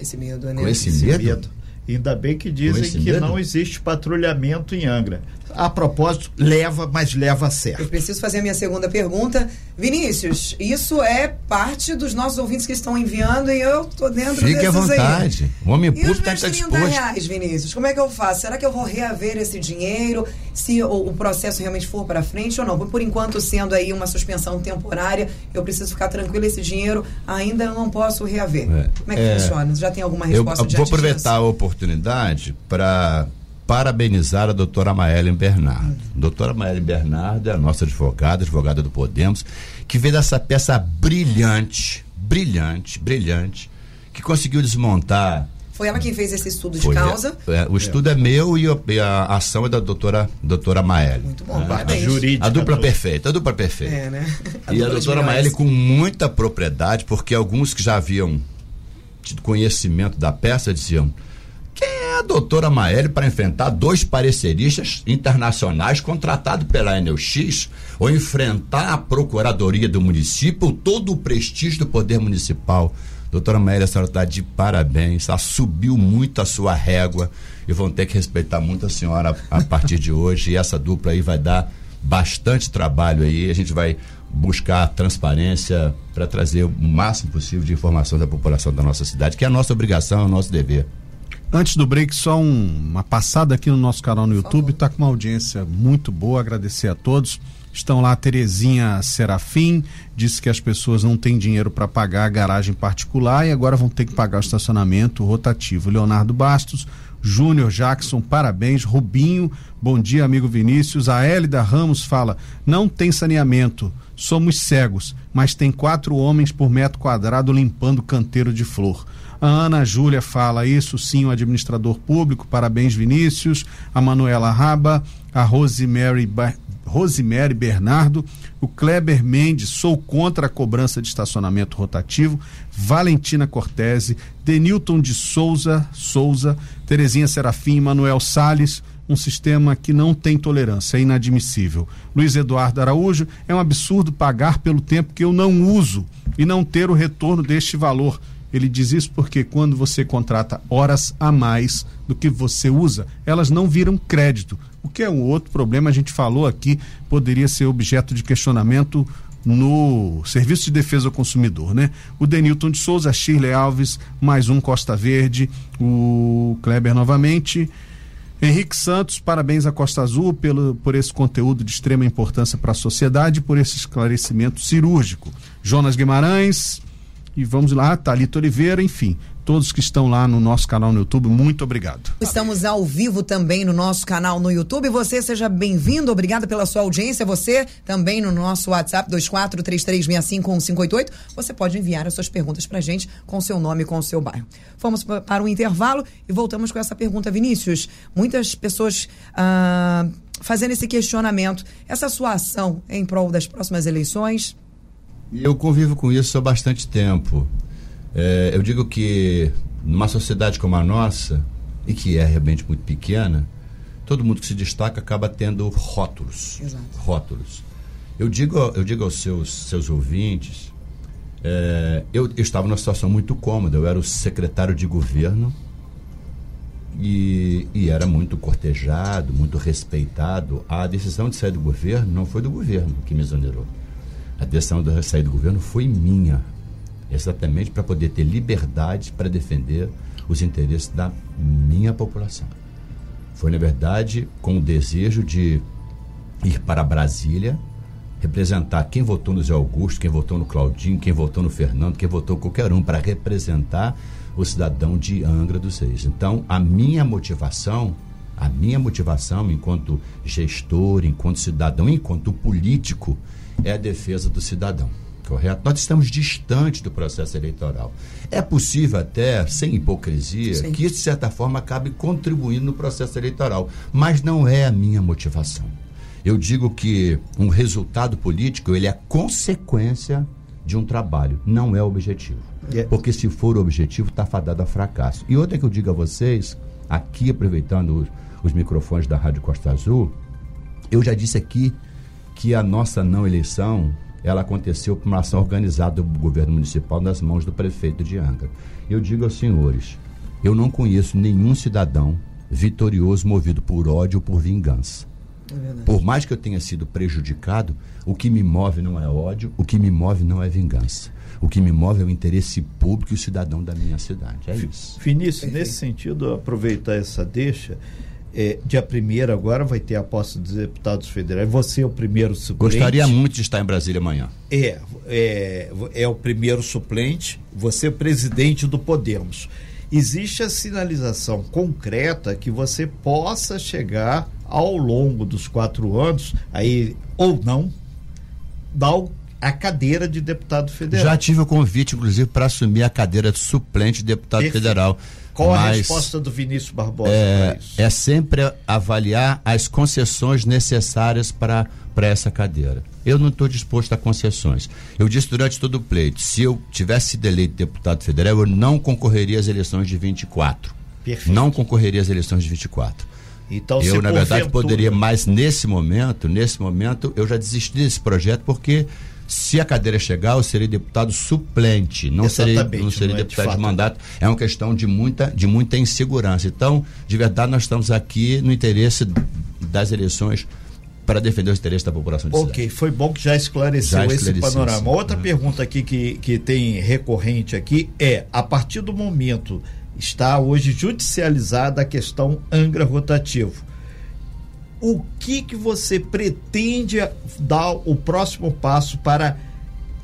S2: esse medo, né?
S5: Com esse, esse medo? medo.
S3: Ainda bem que dizem que medo? não existe patrulhamento em Angra. A propósito, leva, mas leva certo.
S2: Eu preciso fazer a minha segunda pergunta. Vinícius, isso é parte dos nossos ouvintes que estão enviando e eu tô dentro
S5: Fique desses
S2: à
S5: vontade.
S2: Aí.
S5: O homem público está disposto.
S2: reais, Vinícius, como é que eu faço? Será que eu vou reaver esse dinheiro se o, o processo realmente for para frente ou não? Por enquanto, sendo aí uma suspensão temporária, eu preciso ficar tranquilo, esse dinheiro ainda eu não posso reaver. É. Como é que é, funciona? Já tem alguma resposta?
S5: Eu vou aproveitar disso? a oportunidade para parabenizar a doutora Maellen Bernardo. Doutora Maellen Bernardo é a nossa advogada, advogada do Podemos, que veio dessa peça brilhante, brilhante, brilhante, que conseguiu desmontar
S2: Foi ela quem fez esse estudo de
S5: Foi,
S2: causa.
S5: é, o estudo é, meu e a, e a ação é da doutora, doutora Maeli.
S2: Muito bom,
S3: A
S2: parabéns.
S3: jurídica.
S5: A dupla perfeita, a dupla perfeita.
S2: É, né?
S5: E a
S2: dupla de
S5: doutora. Maeli com muita propriedade, porque alguns que já haviam tido conhecimento da peça diziam: a doutora Maeli para enfrentar dois pareceristas internacionais contratados pela NUX ou enfrentar a procuradoria do município, todo o prestígio do poder municipal? Doutora Maeli, a senhora está de parabéns, ela subiu muito a sua régua e vão ter que respeitar muito a senhora a partir de hoje. E essa dupla aí vai dar bastante trabalho aí. A gente vai buscar transparência para trazer o máximo possível de informação da população da nossa cidade, que é a nossa obrigação, é o nosso dever.
S4: Antes do break, só um- uma passada aqui no nosso canal no YouTube. Está com uma audiência muito boa. Agradecer a todos. Estão lá a Terezinha Serafim, disse que as pessoas não têm dinheiro para pagar a garagem particular e agora vão ter que pagar o estacionamento rotativo. Leonardo Bastos, Júnior Jackson, parabéns. Rubinho, bom dia, amigo Vinícius. A Hélida Ramos fala: não tem saneamento, somos cegos, mas tem quatro homens por metro quadrado limpando canteiro de flor. A Ana Júlia fala isso sim, o administrador público, parabéns Vinícius. A Manuela Raba, a Rosemary, Rosemary Bernardo, o Kleber Mendes, sou contra a cobrança de estacionamento rotativo. Valentina Cortese, Denilton de Souza, Souza, Terezinha Serafim, Manuel Sales, um sistema que não tem tolerância, é inadmissível. Luiz Eduardo Araújo, é um absurdo pagar pelo tempo que eu não uso e não ter o retorno deste valor. Ele diz isso porque quando você contrata horas a mais do que você usa, elas não viram crédito. O que é um outro problema, a gente falou aqui, poderia ser objeto de questionamento no Serviço de Defesa ao Consumidor, né? O Denilton de Souza, Shirley Alves, mais um Costa Verde, o Kleber novamente. Henrique Santos, parabéns à Costa Azul pelo, por esse conteúdo de extrema importância para a sociedade e por esse esclarecimento cirúrgico. Jonas Guimarães, e vamos lá, Thalita Oliveira, enfim, todos que estão lá no nosso canal no YouTube, muito obrigado.
S2: Estamos ao vivo também no nosso canal no YouTube. Você seja bem-vindo, obrigada pela sua audiência. Você também no nosso WhatsApp 2433651588. Você pode enviar as suas perguntas pra gente com seu nome e com o seu bairro. Vamos pa- para o intervalo e voltamos com essa pergunta, Vinícius. Muitas pessoas ah, fazendo esse questionamento. Essa sua ação em prol das próximas eleições?
S5: Eu convivo com isso há bastante tempo. É, eu digo que numa sociedade como a nossa, e que é realmente muito pequena, todo mundo que se destaca acaba tendo rótulos.
S2: Exato.
S5: Rótulos. Eu digo, eu digo aos seus, seus ouvintes, é, eu, eu estava numa situação muito cômoda. Eu era o secretário de governo e, e era muito cortejado, muito respeitado. A decisão de sair do governo não foi do governo que me exonerou. A decisão de sair do governo foi minha, exatamente para poder ter liberdade para defender os interesses da minha população. Foi, na verdade, com o desejo de ir para Brasília, representar quem votou no Zé Augusto, quem votou no Claudinho, quem votou no Fernando, quem votou qualquer um, para representar o cidadão de Angra dos Reis. Então, a minha motivação, a minha motivação enquanto gestor, enquanto cidadão, enquanto político, é a defesa do cidadão. Correto? Nós estamos distantes do processo eleitoral. É possível até, sem hipocrisia,
S2: Sim.
S5: que isso, de certa forma, acabe contribuindo no processo eleitoral. Mas não é a minha motivação. Eu digo que um resultado político ele é consequência de um trabalho, não é objetivo.
S3: Yeah.
S5: Porque se for o objetivo, está fadado a fracasso. E outra que eu digo a vocês, aqui aproveitando os, os microfones da Rádio Costa Azul, eu já disse aqui que a nossa não eleição ela aconteceu por uma ação organizada do governo municipal nas mãos do prefeito de Angra. Eu digo aos senhores, eu não conheço nenhum cidadão vitorioso movido por ódio ou por vingança. Por mais que eu tenha sido prejudicado, o que me move não é ódio, o que me move não é vingança. O que me move é o interesse público e o cidadão da minha cidade. É isso.
S3: Vinícius, nesse sentido, aproveitar essa deixa, é, dia 1 agora vai ter a posse dos deputados federais. Você é o primeiro suplente.
S5: Gostaria muito de estar em Brasília amanhã.
S3: É, é, é o primeiro suplente, você é presidente do Podemos. Existe a sinalização concreta que você possa chegar ao longo dos quatro anos, aí ou não, dar o- a cadeira de deputado federal.
S5: Já tive o convite, inclusive, para assumir a cadeira de suplente de deputado
S3: Perfeito.
S5: federal.
S3: Qual a
S5: Mas,
S3: resposta do Vinícius Barbosa
S5: é,
S3: para isso?
S5: é sempre avaliar as concessões necessárias para para essa cadeira. Eu não estou disposto a concessões. Eu disse durante todo o pleito, se eu tivesse sido eleito deputado federal, eu não concorreria às eleições de 24.
S3: Perfeito.
S5: Não concorreria às eleições de 24.
S3: Então,
S5: eu, na verdade, poderia, mas nesse momento, nesse momento, eu já desisti desse projeto porque se a cadeira chegar, eu serei deputado suplente, não serei,
S3: Exatamente,
S5: não serei
S3: não é de
S5: deputado de,
S3: fato.
S5: mandato. É uma questão de muita, de muita insegurança. Então, de verdade, nós estamos aqui no interesse das eleições para defender os interesses da população de
S3: Ok, foi bom que já esclareceu
S5: Já
S3: esse
S5: esclareceu,
S3: panorama.
S5: sim.
S3: Outra
S5: Uhum.
S3: pergunta aqui que, que tem recorrente aqui é: a partir do momento está hoje judicializada a questão Angra rotativo. O que que você pretende dar o próximo passo para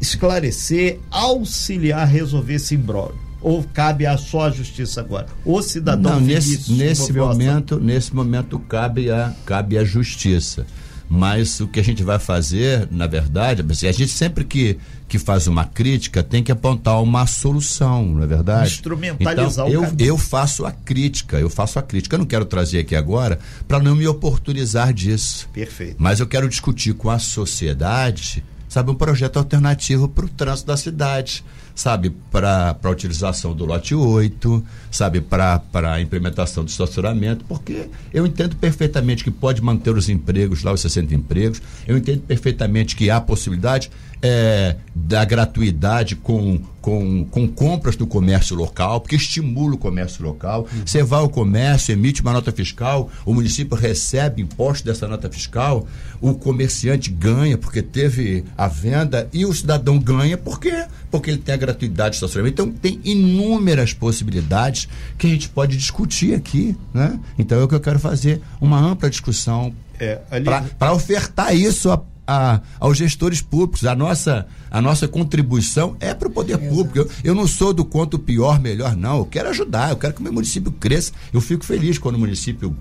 S3: esclarecer, auxiliar, resolver esse imbróglio? Ou cabe a só a justiça agora? O cidadão
S5: Não, nesse, nesse momento, nesse momento cabe a, cabe a justiça. Mas o que a gente vai fazer, na verdade, a gente sempre que, que faz uma crítica tem que apontar uma solução, não é verdade?
S3: Instrumentalizar
S5: então,
S3: o
S5: eu,
S3: caminho.
S5: eu faço a crítica, eu faço a crítica. Eu não quero trazer aqui agora para não me oportunizar disso.
S3: Perfeito.
S5: Mas eu quero discutir com a sociedade, sabe, um projeto alternativo para o trânsito da cidade, sabe, para a utilização do lote 8, sabe, para a implementação do estacionamento, porque eu entendo perfeitamente que pode manter os empregos lá, os 60 empregos, eu entendo perfeitamente que há possibilidade é, da gratuidade com, com, com compras do comércio local, porque estimula o comércio local. Você vai ao comércio, emite uma nota fiscal, o município recebe imposto dessa nota fiscal, o comerciante ganha porque teve a venda e o cidadão ganha porque, porque ele tem a gratuidade de estacionamento. Então, tem inúmeras possibilidades que a gente pode discutir aqui. Né? Então, é o que eu quero fazer, uma ampla discussão
S3: É, ali-
S5: para ofertar isso a, a- aos gestores públicos. A nossa, a nossa contribuição é para o poder público. Eu, eu não sou do quanto pior, melhor, não. Eu quero ajudar, eu quero que o meu município cresça. Eu fico feliz quando o município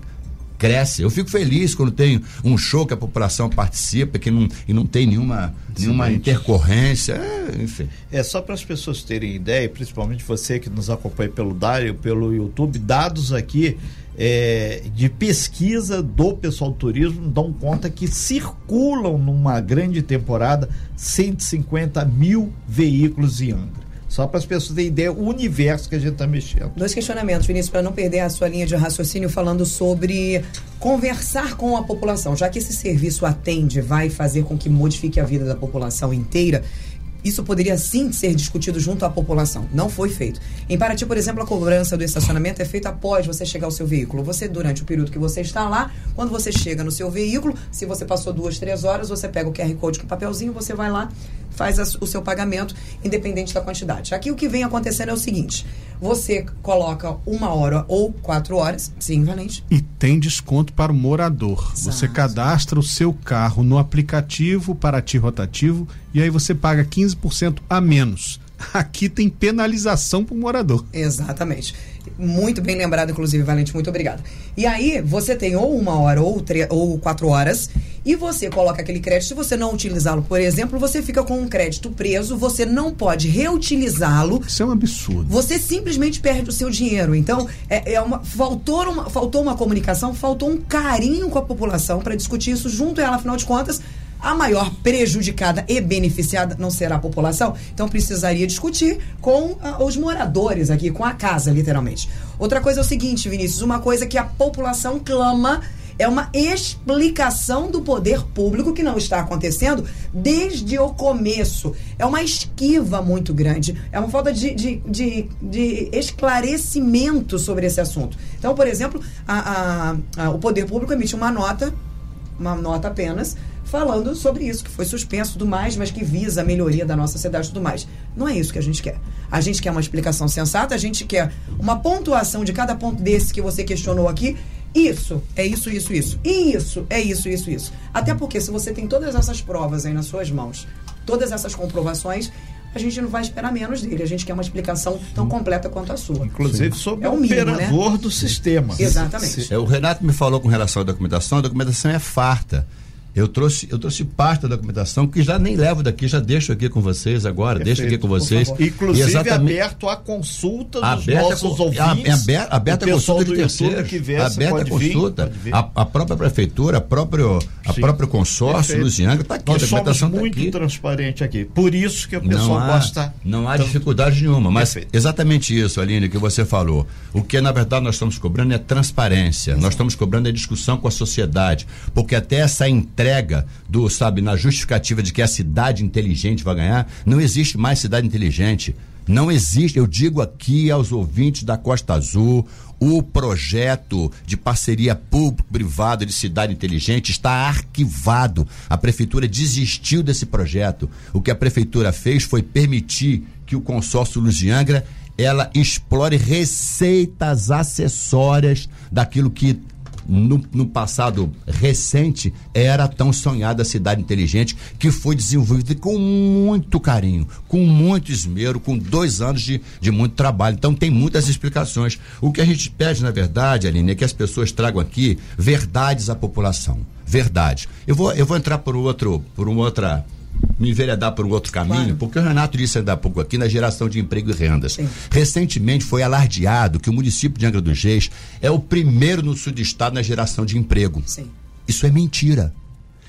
S5: cresce. Eu fico feliz quando tem um show que a população participa que não, e não tem nenhuma, nenhuma intercorrência. É, enfim.
S3: É só para as pessoas terem ideia, principalmente você que nos acompanha pelo Dário, pelo YouTube, dados aqui é, de pesquisa do pessoal do turismo dão conta que circulam numa grande temporada 150 mil veículos em Angra. Só para as pessoas terem ideia o universo que a gente está mexendo.
S2: Dois questionamentos, Vinícius, para não perder a sua linha de raciocínio falando sobre conversar com a população. Já que esse serviço atende, vai fazer com que modifique a vida da população inteira, isso poderia sim ser discutido junto à população. Não foi feito. Em Paraty, por exemplo, a cobrança do estacionamento é feita após você chegar ao seu veículo. Você, durante o período que você está lá, quando você chega no seu veículo, se você passou duas, três horas, você pega o QR Code com o papelzinho, você vai lá, faz a- o seu pagamento, independente da quantidade. Aqui o que vem acontecendo é o seguinte: você coloca uma hora ou quatro horas, sim, Valente.
S4: E tem desconto para o morador. Você
S2: Exato.
S4: cadastra o seu carro no aplicativo Paraty Rotativo e aí você paga 15% a menos. Aqui tem penalização para o morador.
S2: Exatamente. Muito bem lembrado, inclusive, Valente, muito obrigada. E aí, você tem ou uma hora ou, ou quatro horas, e você coloca aquele crédito. Se você não utilizá-lo, por exemplo, você fica com um crédito preso, você não pode reutilizá-lo.
S4: Isso é um absurdo.
S2: Você simplesmente perde o seu dinheiro. Então, é, é uma, faltou, uma, faltou uma comunicação, faltou um carinho com a população para discutir isso junto a ela, afinal de contas. A maior prejudicada e beneficiada não será a população, então precisaria discutir com ah, os moradores aqui, com a casa, literalmente. Outra coisa é o seguinte, Vinícius: uma coisa que a população clama é uma explicação do poder público que não está acontecendo desde o começo. É uma esquiva muito grande, é uma falta de, de, de, de esclarecimento sobre esse assunto. Então, por exemplo, a- a- a- o poder público emite uma nota, uma nota apenas, falando sobre isso, que foi suspenso tudo mais, mas que visa a melhoria da nossa sociedade e tudo mais. Não é isso que a gente quer. A gente quer uma explicação sensata, a gente quer uma pontuação de cada ponto desse que você questionou aqui. Isso, é isso, isso, isso. E isso, é isso, isso, isso. Até porque se você tem todas essas provas aí nas suas mãos, todas essas comprovações, a gente não vai esperar menos dele. A gente quer uma explicação tão completa quanto a sua.
S3: Inclusive sobre
S2: É
S3: o
S2: mínimo,
S3: operador do sistema.
S2: Exatamente.
S5: É, o Renato me falou com relação à documentação, a documentação é farta. Eu trouxe, eu trouxe parte da documentação que já nem levo daqui, já deixo aqui com vocês agora, deixo aqui com vocês.
S3: Inclusive aberto a consulta dos
S5: aberta
S3: nossos
S5: com,
S3: ouvintes.
S5: Aberta, aberta a consulta de terceiros.
S3: Que vier,
S5: aberta a consulta. A, a, própria prefeitura, a próprio, a próprio consórcio, Luzianga, está aqui.
S3: Nós
S5: a
S3: somos
S5: tá
S3: muito
S5: aqui.
S3: transparente aqui. Por isso que o pessoal gosta.
S5: Não há dificuldade nenhuma, mas Perfeito. exatamente isso, Aline, que você falou. O que na verdade nós estamos cobrando é transparência. Nós estamos cobrando é discussão com a sociedade, porque até essa entrega do, sabe, na justificativa de que a cidade inteligente vai ganhar, não existe mais cidade inteligente. Não existe, eu digo aqui aos ouvintes da Costa Azul, o projeto de parceria público-privada de cidade inteligente está arquivado. A prefeitura desistiu desse projeto. O que a prefeitura fez foi permitir que o consórcio Luziangra ela explore receitas acessórias daquilo que no, no, passado recente era tão sonhada a cidade inteligente que foi desenvolvida com muito carinho, com muito esmero, com dois anos de, de muito trabalho. Então tem muitas explicações. O que a gente pede, na verdade, Aline, é que as pessoas tragam aqui verdades à população. Verdades. Eu vou, eu vou entrar por outro, por uma outra me enveredar por um outro caminho, claro. porque o Renato disse ainda há pouco aqui na geração de emprego e rendas. Sim. Recentemente foi alardeado que o município de Angra dos Reis é o primeiro no sul do estado na geração de emprego. Sim. Isso é mentira.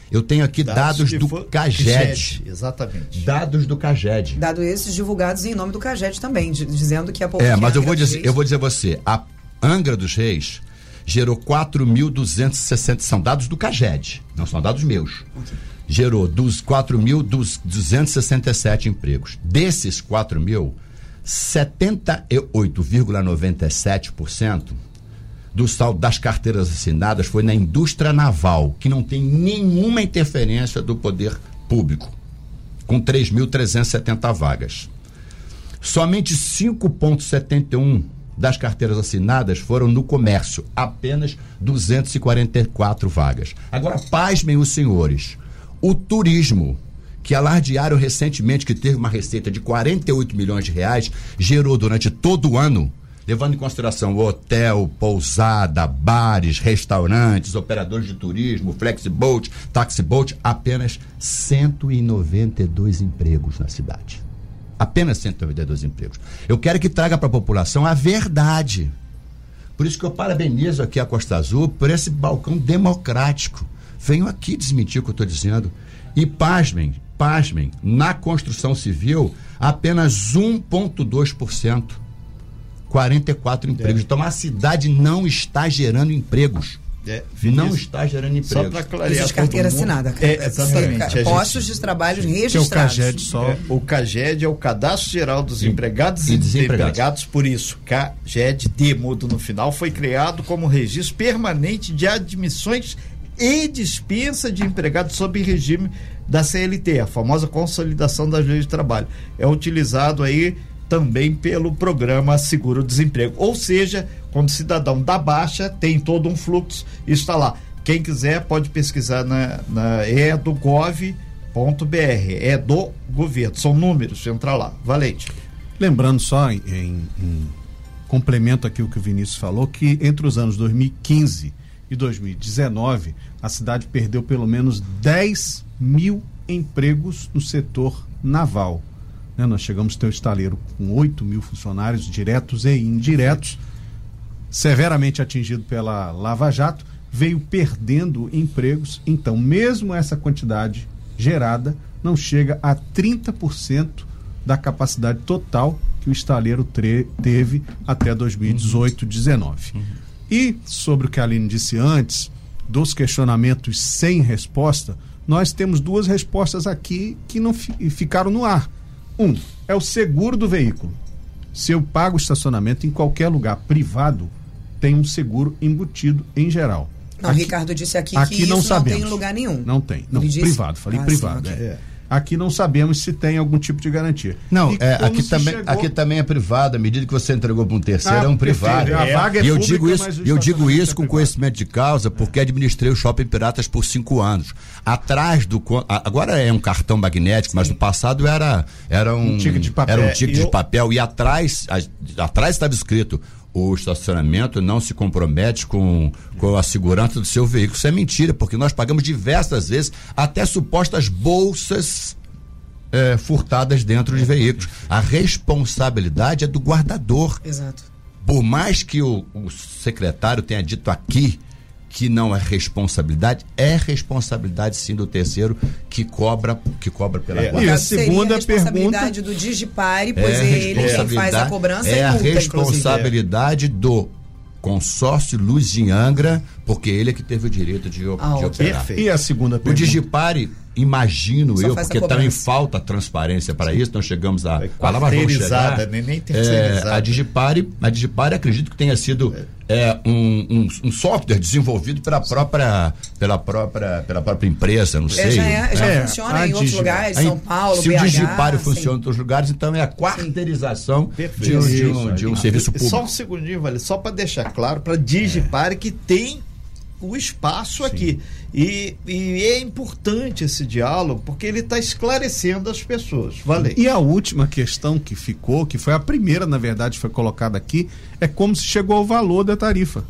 S5: Eu tenho aqui dados, dados do for... CAGED.
S3: Exatamente.
S5: Dados do CAGED.
S2: Dados esses divulgados em nome do CAGED também, dizendo que a
S5: população. É, mas eu vou dizer, Reis... eu vou dizer a você, a Angra dos Reis gerou 4.260 são dados do CAGED, não são dados meus. Okay gerou dos 4.267 empregos. Desses 4 mil, 78,97% do saldo das carteiras assinadas foi na indústria naval, que não tem nenhuma interferência do poder público, com 3.370 vagas. Somente 5,71 das carteiras assinadas foram no comércio, apenas 244 vagas. Agora, pasmem os senhores. O turismo, que alardearam recentemente que teve uma receita de 48 milhões de reais, gerou durante todo o ano, levando em consideração hotel, pousada, bares, restaurantes, operadores de turismo, flexiboat, taxiboat, apenas 192 empregos na cidade. Apenas 192 empregos. Eu quero que traga para a população a verdade. Por isso que eu parabenizo aqui a Costa Azul por esse balcão democrático venham aqui desmentir o que eu estou dizendo. E pasmem, pasmem, na construção civil, apenas 1,2%. 44 empregos. É. Então a cidade não está gerando empregos. É, não está gerando empregos. Só
S2: para clarear. Isso carteira assinada.
S3: É, exatamente.
S2: É, postos de trabalho registrados.
S3: Que é o CAGED só. É, o CAGED é o Cadastro Geral dos Empregados e, e Desempregados. desempregados. Por isso, CAGED, D mudo no final, foi criado como registro permanente de admissões e dispensa de empregados sob regime da CLT, a famosa consolidação das leis de trabalho. É utilizado aí também pelo programa Seguro-Desemprego. Ou seja, quando o cidadão dá baixa, tem todo um fluxo, está lá. Quem quiser pode pesquisar na, na é do gov.br, é do governo, são números, entra lá. Valente.
S4: Lembrando só, em, em complemento aqui o que o Vinícius falou, que entre os anos 2015 e 2019, a cidade perdeu pelo menos 10 mil empregos no setor naval. Né? Nós chegamos a ter um estaleiro com 8 mil funcionários diretos e indiretos, severamente atingido pela Lava Jato, veio perdendo empregos. Então, mesmo essa quantidade gerada não chega a 30% da capacidade total que o estaleiro teve até 2018, 2019. Uhum. E sobre o que a Aline disse antes, dos questionamentos sem resposta, nós temos duas respostas aqui que não ficaram no ar. Um, é o seguro do veículo. Se eu pago estacionamento em qualquer lugar privado, tem um seguro embutido em geral.
S2: Não, aqui, Ricardo disse aqui, aqui que
S4: não
S2: isso
S4: sabemos.
S2: não tem lugar nenhum.
S4: Não tem. Não, privado, falei ah, privado. Sim, okay. é. Aqui não sabemos se tem algum tipo de garantia.
S5: Não, é, aqui, também, chegou... aqui também é privado. À medida que você entregou para um terceiro, ah, é um privado.
S4: A vaga é
S5: e eu
S4: pública,
S5: digo isso, eu digo isso com conhecimento de causa, porque administrei o Shopping Piratas por cinco anos. Atrás do. Agora é um cartão magnético, Sim. mas no passado era, era um, um ticket de papel. Era um ticket eu... de papel. E atrás, atrás estava escrito o estacionamento não se compromete com, com a segurança do seu veículo. Isso é mentira, porque nós pagamos diversas vezes até supostas bolsas é, furtadas dentro de veículos. A responsabilidade é do guardador.
S2: Exato.
S5: Por mais que o, o secretário tenha dito aqui que não é responsabilidade, é responsabilidade sim do terceiro que cobra, que cobra pela
S3: É.
S5: guarda.
S4: E a
S2: Seria
S4: segunda
S2: responsabilidade
S4: pergunta.
S2: do Digipare, pois é, ele quem faz a cobrança
S5: é
S2: e
S5: a
S2: multa, inclusive.
S5: responsabilidade do consórcio Luz de Angra, porque ele é que teve o direito de, o-
S2: Ah,
S5: de operar.
S3: Perfeito.
S4: E a segunda
S5: O
S4: pergunta.
S5: Digipare, imagino
S2: Só
S5: eu, porque também falta transparência para isso, nós chegamos a.
S3: É
S5: a lá, mas vamos chegar.
S3: nem- nem
S5: É,
S3: terceirizada.
S5: a Digipare, a Digipare acredito que tenha sido é, um, um, um software desenvolvido pela própria, pela própria, pela própria empresa, não
S2: É,
S5: sei.
S2: já é- já
S4: É,
S2: funciona em outros
S4: Digi-
S2: lugares,
S5: Aí,
S2: São Paulo,
S5: se
S2: BH.
S5: o Digipare
S2: sim.
S5: funciona em outros lugares, então é a quarteirização de, um- de um, de um serviço público.
S3: Só um segundinho, Vale, só para deixar claro, para Digipare que tem o espaço aqui. E, e é importante esse diálogo, porque ele está esclarecendo as pessoas. Valeu.
S4: E a última questão que ficou, que foi a primeira, na verdade, foi colocada aqui, é como se chegou ao valor da tarifa.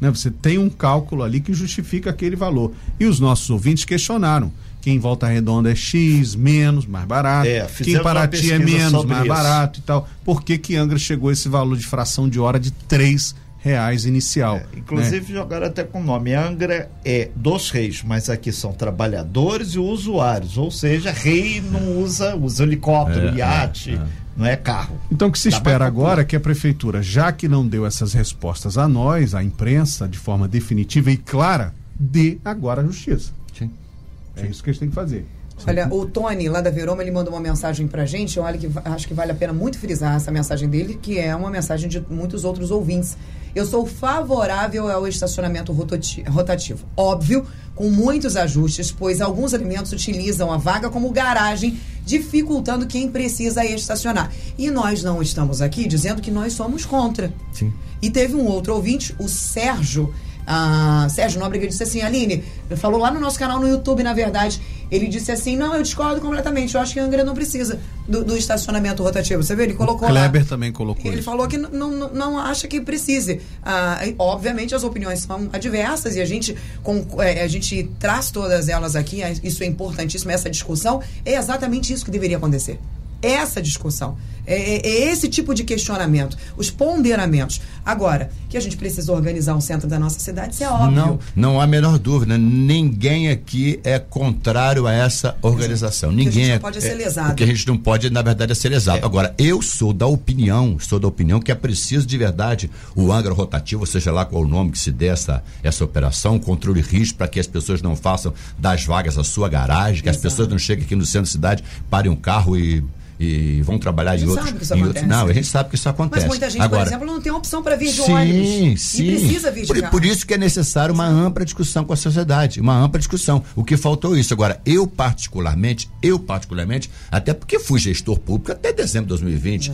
S4: Né? Você tem um cálculo ali que justifica aquele valor. E os nossos ouvintes questionaram. Que em Volta Redonda é X, menos, mais barato.
S3: É,
S4: que em Paraty é menos, mais
S3: isso.
S4: barato e tal. Por que que Angra chegou a esse valor de fração de hora de três reais inicial?
S3: É, inclusive jogaram até com o nome. Angra é dos reis, mas aqui são trabalhadores e usuários. Ou seja, rei não usa, usa helicóptero,
S5: É,
S3: iate, não é carro.
S4: Então o que se
S3: Dá
S4: espera agora é que a prefeitura, já que não deu essas respostas a nós, à imprensa, de forma definitiva e clara, dê agora a justiça.
S5: Sim.
S4: É isso que eles têm que fazer.
S2: Olha, o Tony, lá da Veroma, ele mandou uma mensagem pra gente. Olha, que acho que vale a pena muito frisar essa mensagem dele, que é uma mensagem de muitos outros ouvintes. Eu sou favorável ao estacionamento rotati- rotativo. Óbvio, com muitos ajustes, pois alguns alimentos utilizam a vaga como garagem, dificultando quem precisa estacionar. E nós não estamos aqui dizendo que nós somos contra.
S5: Sim.
S2: E teve um outro ouvinte, o Sérgio. Ah, Sérgio Nóbrega disse assim, Aline, falou lá no nosso canal no YouTube, na verdade, ele disse assim, não, eu discordo completamente, eu acho que a Angra não precisa do, do estacionamento rotativo. Você vê, ele colocou
S4: Kleber
S2: lá.
S4: também colocou
S2: Ele
S4: isso.
S2: falou que não, não, não acha que precise. Ah, obviamente as opiniões são adversas e a gente, com, é, a gente traz todas elas aqui, é- isso é importantíssimo, essa discussão é exatamente isso que deveria acontecer. Essa discussão. É, é- é esse tipo de questionamento. Os ponderamentos. Agora, que a gente precisa organizar um centro da nossa cidade, isso é óbvio.
S5: Não, não há a menor dúvida. Ninguém aqui é contrário a essa organização.
S2: A
S5: Ninguém
S2: gente não
S5: é,
S2: pode ser
S5: é-
S2: lesado.
S5: O que a gente não pode, na verdade, é ser lesado. Agora, eu sou da opinião, sou da opinião que é preciso de verdade o Angra rotativo, seja lá qual o nome que se dê essa, essa operação, controle risco para que as pessoas não façam das vagas a sua garagem, que as
S2: Exato.
S5: pessoas não cheguem aqui no centro da cidade, parem um carro e. e vão trabalhar em outros.
S2: sabe que isso
S5: em
S2: acontece.
S5: outros- não, a gente sabe que isso acontece.
S2: Mas muita gente,
S5: Agora,
S2: por exemplo, não tem opção para vir de
S5: sim,
S2: ônibus.
S5: Sim,
S2: E precisa vir de
S5: por, por isso que é necessário uma ampla discussão com a sociedade, uma ampla discussão. O que faltou é isso. Agora, eu particularmente, eu particularmente, até porque fui gestor público até dezembro de 2020,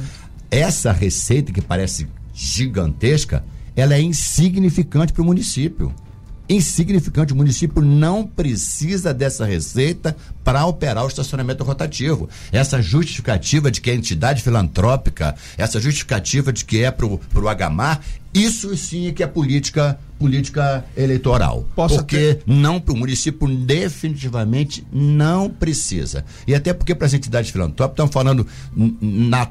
S5: essa receita que parece gigantesca, ela é insignificante para o município. Insignificante, o município não precisa dessa receita para operar o estacionamento rotativo. Essa justificativa de que é entidade filantrópica, essa justificativa de que é para o Agamar, isso sim é que é política política eleitoral.
S4: Posso
S5: porque não para o município definitivamente não precisa. E até porque para as entidades filantrópicas estão falando na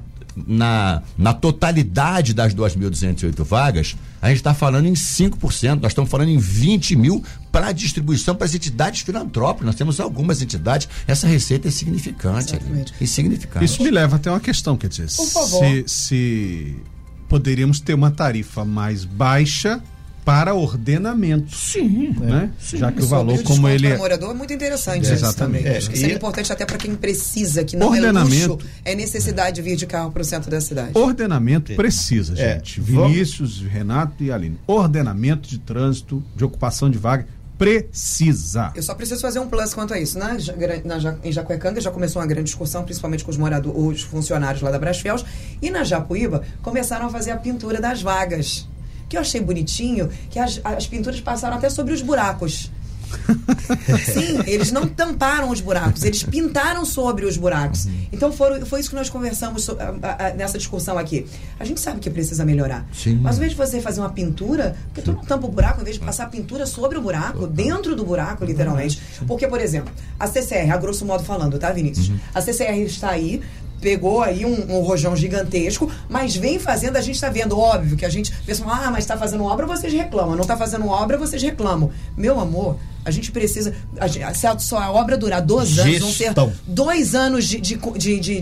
S5: na, na totalidade das 2.208 vagas, a gente está falando em 5%, nós estamos falando em 20 mil para distribuição para as entidades filantrópicas. Nós temos algumas entidades, essa receita é significante.
S2: Exatamente.
S5: ali, Insignificante.
S4: Isso me leva até uma questão, quer dizer,
S2: Por favor.
S4: se, se poderíamos ter uma tarifa mais baixa para ordenamento,
S5: Sim,
S4: né? Já que o valor como ele é
S2: morador é muito interessante
S4: É,
S2: isso
S4: exatamente.
S2: também.
S3: É,
S2: Isso
S3: e-
S2: é importante até para quem precisa, que não é
S4: Ordenamento.
S2: luxo, é necessidade de vir de carro para o centro da cidade.
S4: Ordenamento precisa,
S3: É,
S4: gente.
S3: vamos-
S4: Vinícius, Renato e Aline. Ordenamento de trânsito, de ocupação de vaga, precisa.
S2: Eu só preciso fazer um plus quanto a isso. Na, na, em Jacuecanga já começou uma grande discussão, principalmente com os moradores, os funcionários lá da Brasfels. E na Japuíba começaram a fazer a pintura das vagas. Que eu achei bonitinho, que as, as pinturas passaram até sobre os buracos. Sim, eles não tamparam os buracos, eles pintaram sobre os buracos.
S5: Uhum.
S2: Então foram, foi isso que nós conversamos so- a- a- nessa discussão aqui. A gente sabe que precisa melhorar.
S5: Sim.
S2: Mas ao invés de você fazer uma pintura, porque tu não tampa o buraco, ao invés de passar a pintura sobre o buraco, dentro do buraco, literalmente. Porque, por exemplo, a CCR, a grosso modo falando, tá, Vinícius? A CCR está aí. Pegou aí um, um rojão gigantesco, mas vem fazendo, a gente está vendo, óbvio, que a gente pensa, ah, mas está fazendo obra, vocês reclamam. Não está fazendo obra, vocês reclamam. Meu amor, a gente precisa. a se a, só a obra durar dois anos, vão ser dois anos de, de, de, de,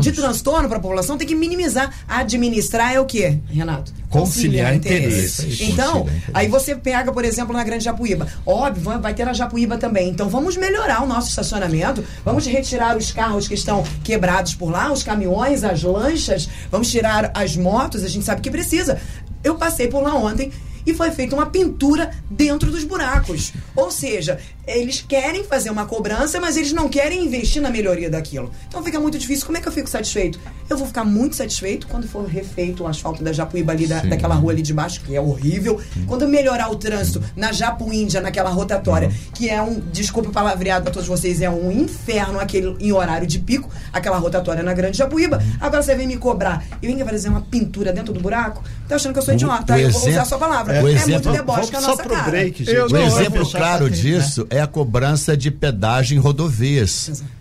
S2: de transtorno para a população, tem que minimizar. Administrar é o quê, Renato?
S3: Conciliar interesses.
S2: Então,
S5: Conciliar interesses.
S2: aí você pega, por exemplo, na Grande Japuíba. Óbvio, vai- vai ter na Japuíba também. Então, vamos melhorar o nosso estacionamento. Vamos retirar os carros que estão quebrados por lá, os caminhões, as lanchas. Vamos tirar as motos. A gente sabe que precisa. Eu passei por lá ontem e foi feita uma pintura dentro dos buracos. Ou seja, eles querem fazer uma cobrança, mas eles não querem investir na melhoria daquilo. Então fica muito difícil. Como é que eu fico satisfeito? Eu vou ficar muito satisfeito quando for refeito o asfalto da Japuíba ali, da, daquela rua ali de baixo, que é horrível. Quando melhorar o trânsito na Japuíndia, naquela rotatória, que é um, desculpe o palavreado pra todos vocês, é um inferno aquele em horário de pico, aquela rotatória na Grande Japuíba. Agora você vem me cobrar. Eu ainda vai fazer uma pintura dentro do buraco? Tá achando que eu sou idiota?
S5: o
S2: eu vou usar a sua palavra.
S5: É,
S2: É,
S5: o
S2: muito
S5: exemplo-
S2: deboche com a nossa
S3: só pro
S2: cara.
S3: break,
S5: Um
S4: não,
S5: exemplo claro
S3: quem,
S5: disso é a cobrança de pedágio em rodovias.
S2: Exato.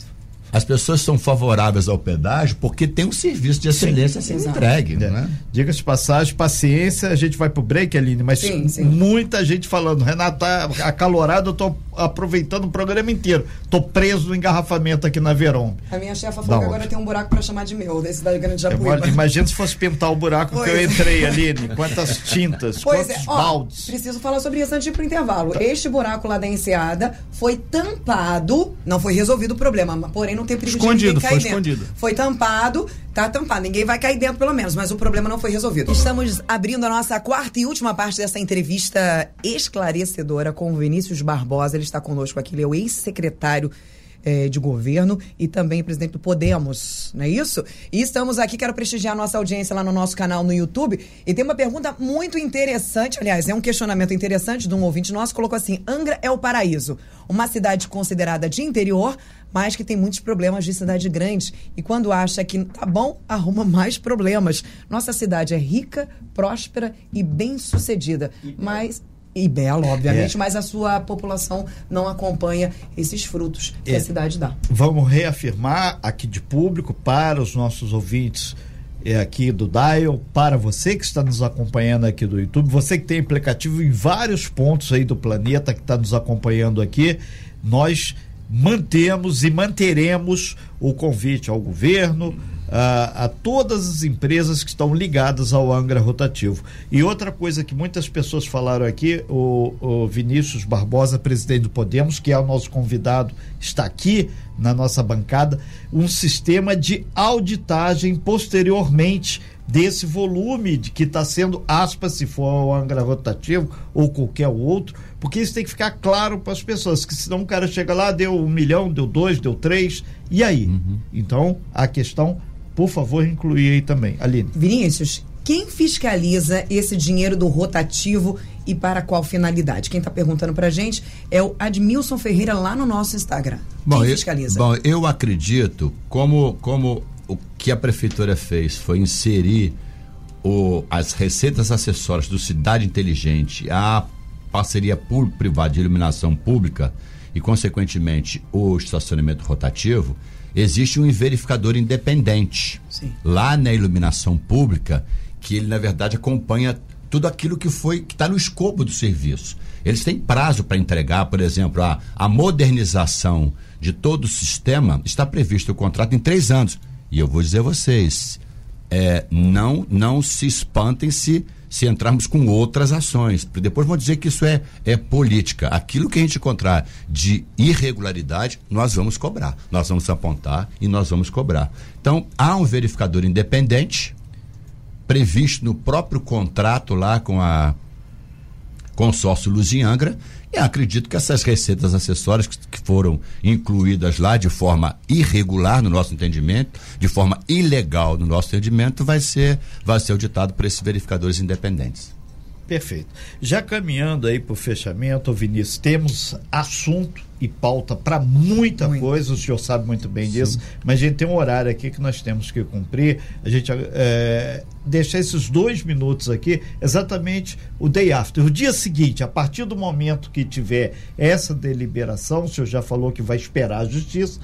S5: As pessoas são favoráveis ao pedágio porque tem um serviço de excelência sendo
S2: exato.
S5: entregue.
S3: É.
S5: Né?
S3: Diga-se de passagem, paciência, a gente vai pro break, Aline, mas
S2: Sim, sim.
S3: muita gente falando, Renato, tá acalorado, eu tô aproveitando o programa inteiro. Tô preso no engarrafamento aqui na Verón.
S2: A minha chefa
S3: Da
S2: falou que
S3: onde?
S2: agora tem um buraco pra chamar de meu, desse da Grande
S3: Eu
S2: Japuíba.
S3: moro- Imagina se fosse pintar o buraco que eu
S2: Pois é.
S3: entrei, Aline. Quantas tintas,
S2: Pois
S3: quantos
S2: é, ó,
S3: baldes.
S2: preciso falar sobre isso antes de ir pro intervalo.
S3: Tá.
S2: Este buraco lá da enseada foi tampado, não foi resolvido o problema, mas, porém não tem perigo
S4: Escondido,
S2: de cair
S4: foi
S2: dentro.
S4: escondido.
S2: Foi tampado, tá tampado, ninguém vai cair dentro pelo menos, mas o problema não foi resolvido. Estamos abrindo a nossa quarta e última parte dessa entrevista esclarecedora com o Vinícius Barbosa, ele está conosco aqui, ele é o ex-secretário eh, de governo e também presidente do Podemos, não é isso? E estamos aqui, quero prestigiar a nossa audiência lá no nosso canal no YouTube. E tem uma pergunta muito interessante, aliás, é um questionamento interessante de um ouvinte nosso, colocou assim: Angra é o paraíso, uma cidade considerada de interior, mas que tem muitos problemas de cidade grande. E quando acha que tá bom, arruma mais problemas. Nossa cidade é rica, próspera e bem-sucedida, mas e bela, obviamente,
S3: É.
S2: mas a sua população não acompanha esses frutos que
S3: É.
S2: a cidade dá.
S3: Vamos reafirmar aqui de público para os nossos ouvintes é, aqui do Dial, para você que está nos acompanhando aqui do YouTube, você que tem aplicativo em vários pontos aí do planeta que está nos acompanhando aqui, nós mantemos e manteremos o convite ao governo, a, a todas as empresas que estão ligadas ao Angra Rotativo. E outra coisa que muitas pessoas falaram aqui, o, o Vinícius Barbosa, presidente do Podemos, que é o nosso convidado, está aqui na nossa bancada, um sistema de auditagem posteriormente desse volume de que está sendo aspas se for o Angra Rotativo ou qualquer outro, porque isso tem que ficar claro para as pessoas, que senão o cara chega lá, deu um milhão, deu dois, deu três, e aí? Então, a questão, por favor, incluir aí também. Aline.
S2: Vinícius, quem fiscaliza esse dinheiro do rotativo e para qual finalidade? Quem está perguntando para a gente é o Admilson Ferreira lá no nosso Instagram. quem
S5: eu,
S2: fiscaliza?
S5: bom, eu acredito, como, como o que a prefeitura fez foi inserir o, as receitas acessórias do Cidade Inteligente, a parceria público-privada de iluminação pública e, consequentemente, o estacionamento rotativo, existe um verificador independente
S2: Sim.
S5: lá na iluminação pública que ele, na verdade, acompanha tudo aquilo que foi que está no escopo do serviço. Eles têm prazo para entregar, por exemplo, a, a modernização de todo o sistema está previsto o contrato em três anos. E eu vou dizer a vocês, é, não, não se espantem se, se entrarmos com outras ações. Depois vão dizer que isso é, é política. Aquilo que a gente encontrar de irregularidade, nós vamos cobrar. Nós vamos apontar e nós vamos cobrar. Então, há um verificador independente previsto no próprio contrato lá com a consórcio Luziangra e acredito que essas receitas acessórias que, que foram incluídas lá de forma irregular no nosso entendimento, de forma ilegal no nosso entendimento, vai ser vai ser auditado por esses verificadores independentes.
S3: Perfeito. Já caminhando aí para o fechamento, Vinícius, temos assunto e pauta para muita Muito. coisa, o senhor sabe muito bem Sim. disso, mas a gente tem um horário aqui que nós temos que cumprir. A gente é, deixa esses dois minutos aqui, exatamente o day after. O dia seguinte, a partir do momento que tiver essa deliberação, o senhor já falou que vai esperar a justiça,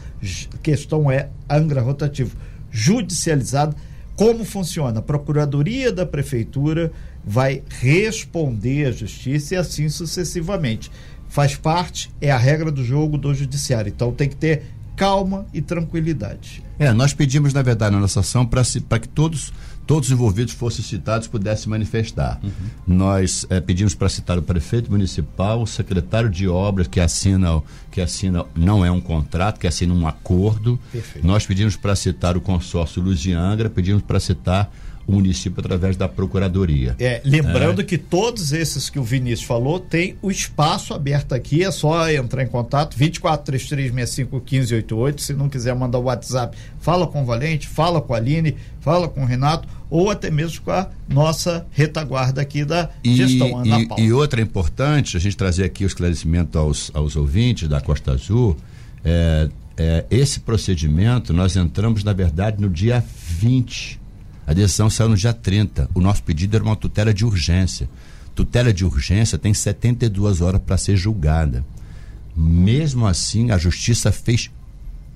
S3: a questão é Angra Rotativo judicializado. Como funciona? A Procuradoria da Prefeitura vai responder à justiça e assim sucessivamente. Faz parte, é a regra do jogo do judiciário. Então tem que ter calma e tranquilidade.
S5: É, nós pedimos, na verdade, na nossa ação para que todos todos os envolvidos fossem citados pudessem manifestar. Uhum. Nós é, pedimos para citar o prefeito municipal, o secretário de obras que assina, que assina não é um contrato, que assina um acordo. Perfeito. Nós pedimos para citar o consórcio Luz de Angra, pedimos para citar o município através da procuradoria.
S3: É, lembrando é. que todos esses que o Vinícius falou tem o espaço aberto aqui, é só entrar em contato 2433651588, se não quiser mandar o WhatsApp, fala com o Valente, fala com a Aline, fala com o Renato ou até mesmo com a nossa retaguarda aqui da
S5: e, gestão Ana e, Paula. E outra importante, a gente trazer aqui o esclarecimento aos, aos ouvintes da Costa Azul, é, é, esse procedimento nós entramos, na verdade, no dia 20 a decisão saiu no dia 30. O nosso pedido era uma tutela de urgência. Tutela de urgência tem 72 horas para ser julgada. Mesmo assim, a justiça fez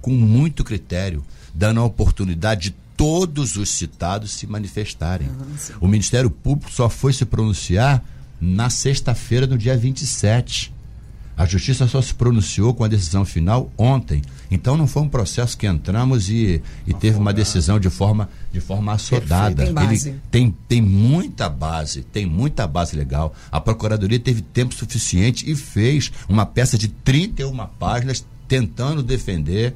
S5: com muito critério, dando a oportunidade de todos os citados se manifestarem. O Ministério Público só foi se pronunciar na sexta-feira, no dia 27. A justiça só se pronunciou com a decisão final ontem. Então não foi um processo que entramos e, e teve uma decisão de forma, de forma assodada. Tem, base. Ele tem, tem muita base, tem muita base legal. A Procuradoria teve tempo suficiente e fez uma peça de 31 páginas tentando defender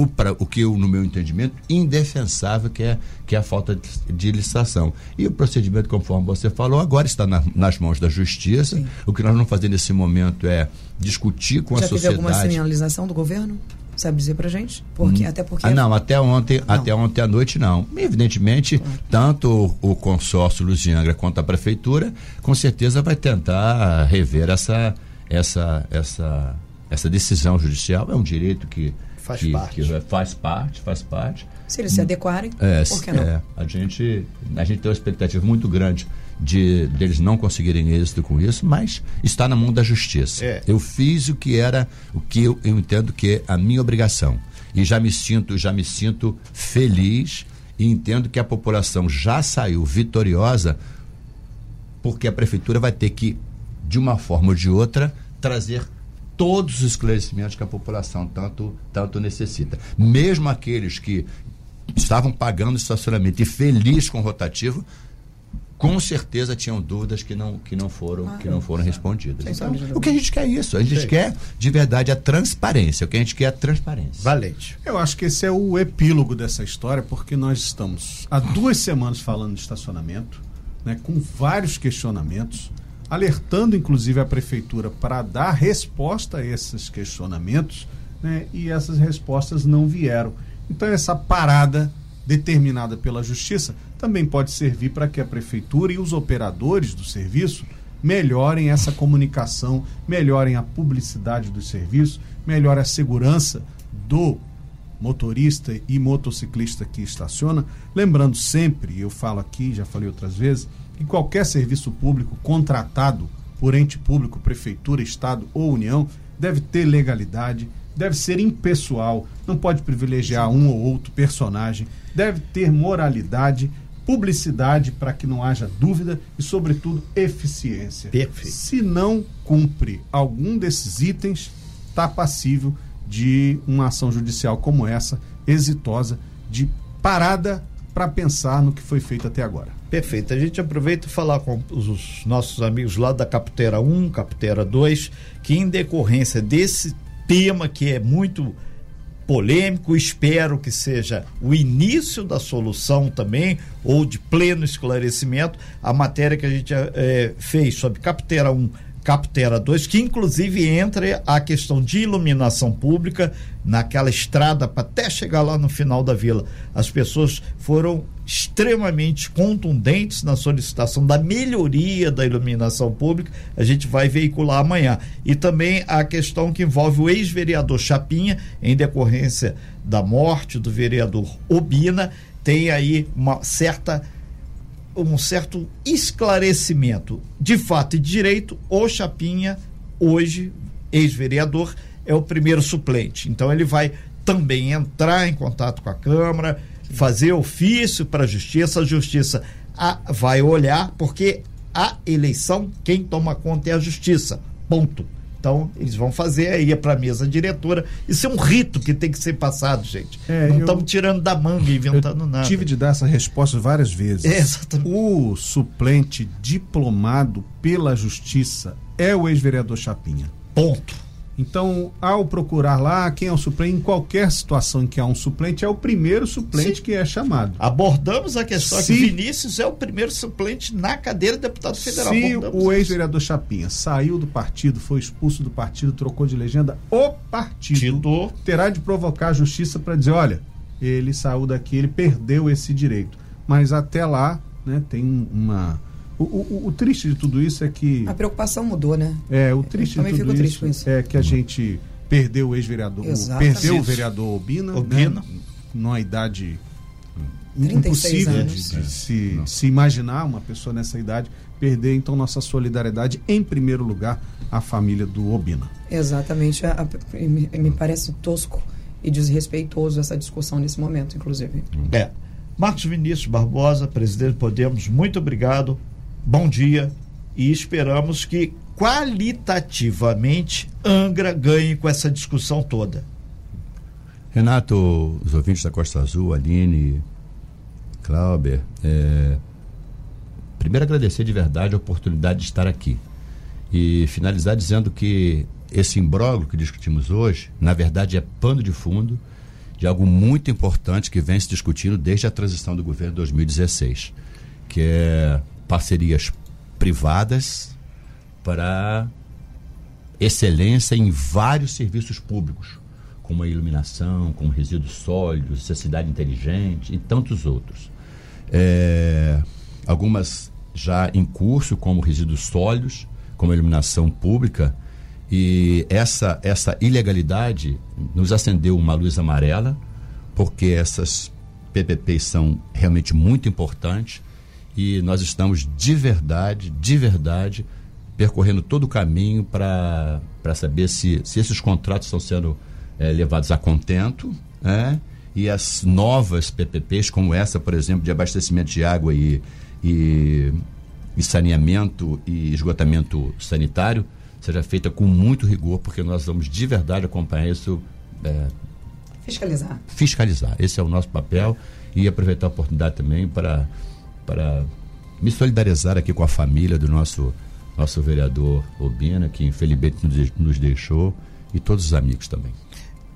S5: o, pra, o que, eu, no meu entendimento, indefensável, que é, que é a falta de, de licitação. E o procedimento, conforme você falou, agora está na, nas mãos da justiça. Sim. O que nós vamos fazer nesse momento é discutir com Já a sociedade. Já teve
S2: alguma sinalização do governo? Sabe dizer pra gente? Porque, hum. Até porque.
S5: Ah, não, até ontem, não. até ontem à noite não. Evidentemente, claro. tanto o, o consórcio Luziangra quanto a prefeitura, com certeza vai tentar rever essa, essa, essa, essa decisão judicial. É um direito que
S3: Faz
S5: que,
S3: parte.
S5: Que faz parte, faz parte.
S2: Se eles se adequarem,
S5: é, por que não? É, a, gente, a gente tem uma expectativa muito grande de deles não conseguirem êxito com isso, mas está na mão da justiça. É. Eu fiz o que era, o que eu, eu entendo que é a minha obrigação. E já me sinto, já me sinto feliz e entendo que a população já saiu vitoriosa porque a prefeitura vai ter que, de uma forma ou de outra, trazer todos os esclarecimentos que a população tanto, tanto necessita. Mesmo aqueles que estavam pagando estacionamento e felizes com o rotativo, com certeza tinham dúvidas que não, que não foram, ah, que não foram respondidas. Então, o que a gente quer é isso. A gente Sim. quer, de verdade, a transparência. O que a gente quer é a transparência.
S3: Valente.
S4: Eu acho que esse é o epílogo dessa história, porque nós estamos há duas semanas falando de estacionamento, né, com vários questionamentos alertando inclusive a prefeitura para dar resposta a esses questionamentos, né? e essas respostas não vieram. Então, essa parada determinada pela justiça também pode servir para que a prefeitura e os operadores do serviço melhorem essa comunicação, melhorem a publicidade do serviço, melhorem a segurança do motorista e motociclista que estaciona. Lembrando sempre, eu falo aqui, já falei outras vezes, que qualquer serviço público contratado por ente público, prefeitura, estado ou união, deve ter legalidade, deve ser impessoal, não pode privilegiar um ou outro personagem, deve ter moralidade, publicidade para que não haja dúvida e, sobretudo, eficiência.
S3: Perfeito.
S4: Se não cumpre algum desses itens, está passível de uma ação judicial como essa, exitosa, de parada para pensar no que foi feito até agora.
S3: Perfeito. A gente aproveita e falar com os nossos amigos lá da Caputera 1, Caputera 2, que em decorrência desse tema que é muito polêmico, espero que seja o início da solução também, ou de pleno esclarecimento, a matéria que a gente é, fez sobre Caputera 1 Captera 2, que inclusive entra a questão de iluminação pública naquela estrada para até chegar lá no final da vila. As pessoas foram extremamente contundentes na solicitação da melhoria da iluminação pública. A gente vai veicular amanhã. E também a questão que envolve o ex-vereador Chapinha, em decorrência da morte do vereador Obina, tem aí uma certa um certo esclarecimento de fato e de direito. O Chapinha, hoje, ex-vereador, é o primeiro suplente. Então ele vai também entrar em contato com a Câmara, fazer ofício para a Justiça. A Justiça a, vai olhar, porque a eleição, quem toma conta é a Justiça. Ponto. Então, eles vão fazer aí para a mesa diretora. Isso é um rito que tem que ser passado, gente. É, Não estamos tirando da manga e inventando nada.
S4: Tive de dar essa resposta várias vezes. É,
S3: exatamente.
S4: O suplente diplomado pela justiça é o ex-vereador Chapinha.
S3: Ponto.
S4: Então, ao procurar lá quem é o suplente, em qualquer situação em que há um suplente, é o primeiro suplente Sim. que é chamado.
S3: Abordamos a questão se, que Vinícius é o primeiro suplente na cadeira de deputado federal.
S4: Se Abordamos o ex-vereador Chapinha saiu do partido, foi expulso do partido, trocou de legenda, o partido terá de provocar a justiça para dizer: olha, ele saiu daqui, ele perdeu esse direito. Mas até lá, né, tem uma o, o, o, triste de tudo isso é que.
S2: A preocupação mudou, né?
S4: É, o triste de tudo isso, isso, é que a gente perdeu o ex-vereador. Perdeu o vereador Obina. Obina. Né? Numa idade impossível de, de se, se imaginar uma pessoa nessa idade perder. Então, nossa solidariedade, em primeiro lugar, à família do Obina.
S2: Exatamente. A, a, me, me parece tosco e desrespeitoso essa discussão nesse momento, inclusive.
S3: É. Marcos Vinícius Barbosa, presidente Podemos, muito obrigado bom dia e esperamos que qualitativamente Angra ganhe com essa discussão toda.
S5: Renato, os ouvintes da Costa Azul, Aline, Clauber, é, primeiro agradecer de verdade a oportunidade de estar aqui e finalizar dizendo que esse imbróglio que discutimos hoje, na verdade, é pano de fundo de algo muito importante que vem se discutindo desde a transição do governo 2016, que é parcerias privadas para excelência em vários serviços públicos, como a iluminação, como resíduos sólidos, cidade inteligente e tantos outros. É, algumas já em curso, como resíduos sólidos, como iluminação pública, e essa, essa ilegalidade nos acendeu uma luz amarela, porque essas PPPs são realmente muito importantes e nós estamos de verdade, de verdade, percorrendo todo o caminho para saber se, se esses contratos estão sendo é, levados a contento, né? e as novas PPPs, como essa, por exemplo, de abastecimento de água e, e, e saneamento e esgotamento sanitário, seja feita com muito rigor, porque nós vamos de verdade acompanhar isso. É,
S2: fiscalizar.
S5: Fiscalizar. Esse é o nosso papel e aproveitar a oportunidade também para para me solidarizar aqui com a família do nosso nosso vereador Obina, que infelizmente nos deixou, e todos os amigos também.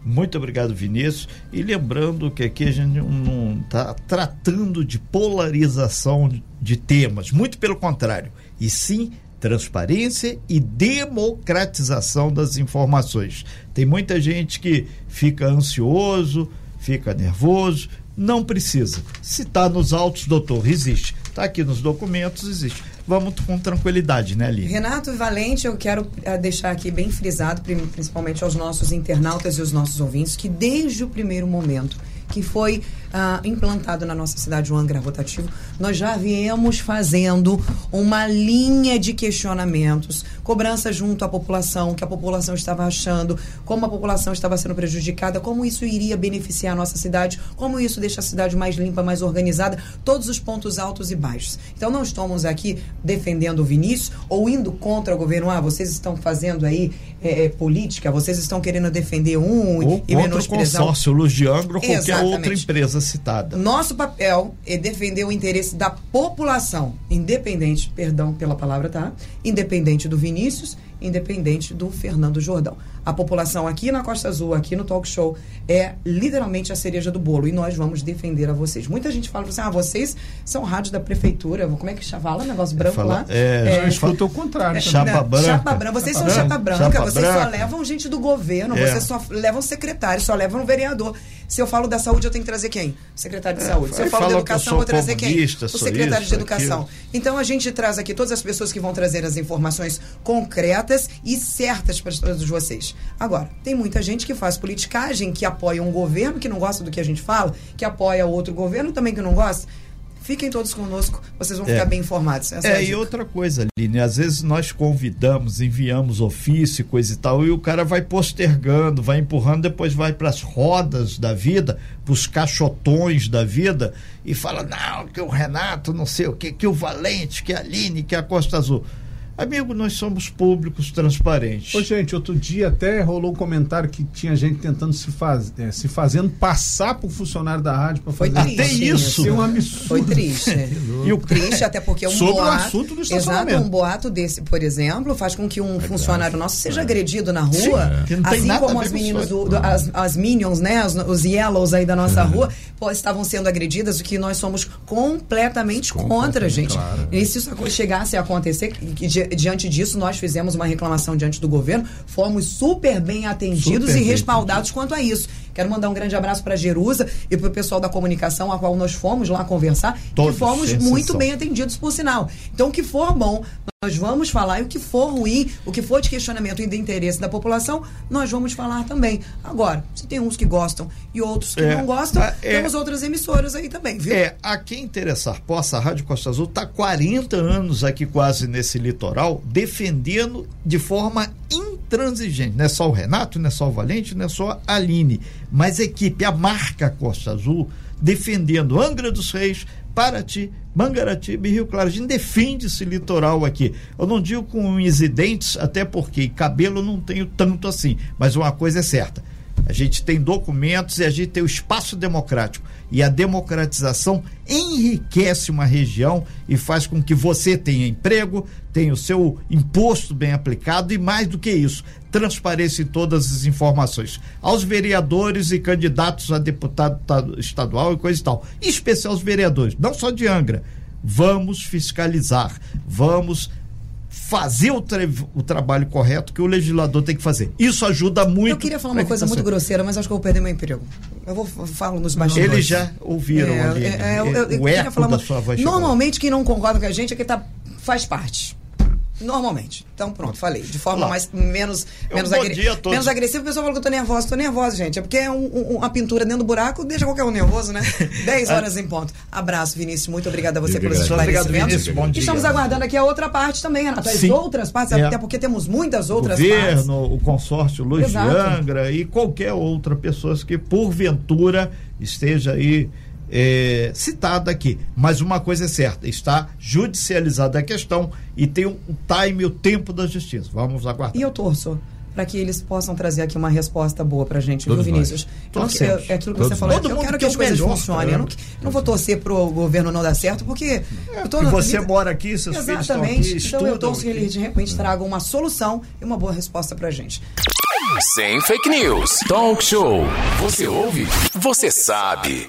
S3: Muito obrigado, Vinícius. E lembrando que aqui a gente não está tratando de polarização de temas, muito pelo contrário, e sim transparência e democratização das informações. Tem muita gente que fica ansioso, fica nervoso, não precisa. Se está nos autos, doutor, existe. Está aqui nos documentos, existe. Vamos com tranquilidade, né, Aline?
S2: Renato Valente, eu quero eh, deixar aqui bem frisado, principalmente aos nossos internautas e os nossos ouvintes, que desde o primeiro momento que foi ah, implantado na nossa cidade o Angra Rotativo, nós já viemos fazendo uma linha de questionamentos, cobrança junto à população, que a população estava achando, como a população estava sendo prejudicada, como isso iria beneficiar a nossa cidade, como isso deixa a cidade mais limpa, mais organizada, todos os pontos altos e baixos. Então não estamos aqui defendendo o Vinícius ou indo contra o governo. Ah, vocês estão fazendo aí é, política, vocês estão querendo defender um
S3: ou e menosprezar. o consórcio Luz de Angra ou qualquer outra empresa citada.
S2: Nosso papel é defender o interesse da população, independente, perdão pela palavra, tá? Independente do Vinícius, independente do Fernando Jordão. A população aqui na Costa Azul, aqui no Talk Show, é literalmente a cereja do bolo e nós vamos defender a vocês. Muita gente fala assim: ah, vocês são rádio da prefeitura, como é que o negócio branco
S3: Fala-
S2: lá?
S3: é,
S4: Eu escuto o contrário.
S2: É,
S4: também.
S3: Chapa
S2: não,
S3: branca.
S2: Chapa branca. Vocês
S3: Chapa
S2: são
S3: branca.
S2: chapa branca,
S3: Chapa
S2: vocês só
S3: branca.
S2: levam gente do governo,
S3: É.
S2: vocês só levam secretário, só levam vereador. Se eu falo da saúde, eu tenho que trazer quem? O secretário de saúde. Se eu falo da educação, eu vou trazer quem? O secretário
S3: isso,
S2: de educação.
S3: aquilo.
S2: Então a gente traz aqui todas as pessoas que vão trazer as informações concretas e certas para todos vocês. Agora, tem muita gente que faz politicagem, que apoia um governo que não gosta do que a gente fala, que apoia outro governo também que não gosta. Fiquem todos conosco, vocês vão
S3: É.
S2: ficar bem informados. Essa é,
S3: É, e outra coisa, Aline, às vezes nós convidamos, enviamos ofício, coisa e tal, e o cara vai postergando, vai empurrando, depois vai para as rodas da vida, para os caixotões da vida, e fala: não, que o Renato, não sei o que, que o Valente, que a Aline, que a Costa Azul. Amigo, nós somos públicos transparentes.
S4: Ô, gente, outro dia até rolou um comentário que tinha gente tentando se, faz, eh, se fazendo passar por funcionário da rádio para
S2: Foi
S4: fazer.
S2: triste.
S3: Até isso.
S4: É um absurdo.
S2: Foi triste.
S3: E o-
S2: triste, até porque um
S4: Sobre o
S2: boato.
S4: assunto do
S2: Exato,
S4: estacionamento.
S2: um boato desse, por exemplo, faz com que um funcionário nosso seja agredido na rua.
S3: que não tem
S2: assim como as
S3: isso.
S2: do, do- as, as minions, né? Os, os yellows aí da nossa rua, pô, estavam sendo agredidas, o que nós somos completamente contra, gente. E se isso chegasse a acontecer, que, diante disso, nós fizemos uma reclamação diante do governo, fomos super bem atendidos
S3: Super
S2: e
S3: bem
S2: respaldados quanto a isso. Quero mandar um grande abraço para Jerusa e para o pessoal da comunicação, a qual nós fomos lá conversar,
S3: Todos,
S2: que fomos muito bem atendidos por sinal. Então, o que for bom, nós vamos falar, e o que for ruim, o que for de questionamento e de interesse da população, nós vamos falar também. Agora, se tem uns que gostam e outros que
S3: É,
S2: não gostam,
S3: ah, é.
S2: temos outras emissoras aí também, viu?
S3: É, a quem interessar possa, a Rádio Costa Azul está 40 anos aqui quase nesse litoral, defendendo de forma intransigente. Não é só o Renato, não é só o Valente, não é só a Aline, mas a equipe, a marca Costa Azul, defendendo Angra dos Reis, Paraty, Mangaratiba e Rio Claro. A gente defende esse litoral aqui. Eu não digo com unhas e dentes, até porque cabelo não tenho tanto assim, mas uma coisa é certa. A gente tem documentos e a gente tem o espaço democrático. E a democratização enriquece uma região e faz com que você tenha emprego, tenha o seu imposto bem aplicado e, mais do que isso, transparência em todas as informações. Aos vereadores e candidatos a deputado ta- estadual e coisa e tal. Em especial os vereadores, não só de Angra. Vamos fiscalizar, vamos fazer o, tra- o trabalho correto que o legislador tem que fazer. Isso ajuda muito.
S2: Eu queria falar uma coisa muito grosseira, mas acho que eu vou perder meu emprego. Eu vou falo nos bastidores.
S3: Eles já ouviram
S2: É,
S3: ali,
S2: é, eu- eu- eu
S3: o eco
S2: falar
S3: da sua voz.
S2: Normalmente, quem não concorda com a gente é que tá, faz parte. Normalmente. Então, pronto, falei. De forma
S3: Olá.
S2: mais, menos, menos,
S3: bom
S2: agre-
S3: dia a todos.
S2: menos agressiva. O pessoal fala que eu tô nervosa. Tô nervosa, gente. É porque é um- um- uma pintura dentro do buraco, deixa qualquer um nervoso, né? 10 horas em ponto. Abraço, Vinícius. Muito obrigada a você pelos
S5: agradeço.
S3: Obrigado,
S2: esclarecimentos.
S3: Vinícius. Bom dia.
S2: Estamos aguardando aqui a outra parte também, Renato. As
S3: Sim.
S2: outras partes,
S3: É.
S2: até porque temos muitas outras
S3: governo,
S2: partes.
S3: o consórcio Luz de
S2: Exato.
S3: Angra e qualquer outra pessoa que porventura esteja aí é, citada aqui. Mas uma coisa é certa, está judicializada a questão e tem o time, o tempo da justiça. Vamos aguardar.
S2: E eu torço para que eles possam trazer aqui uma resposta boa pra gente,
S5: Todos
S2: viu, Vinícius? Eu eu- é aquilo que
S5: Todos
S2: você falou, eu
S3: Todo mundo
S2: quero que as coisas
S3: melhor
S2: funcionem. Eu não, eu não vou torcer pro governo não dar certo, porque eu tô
S3: você
S2: vida-
S3: mora aqui, seus filhos estão aqui,
S2: Exatamente. Então
S3: estudam
S2: eu torço que eles de repente tragam uma solução e uma boa resposta pra gente.
S1: Sem fake news. Talk show. Você ouve? Você sabe.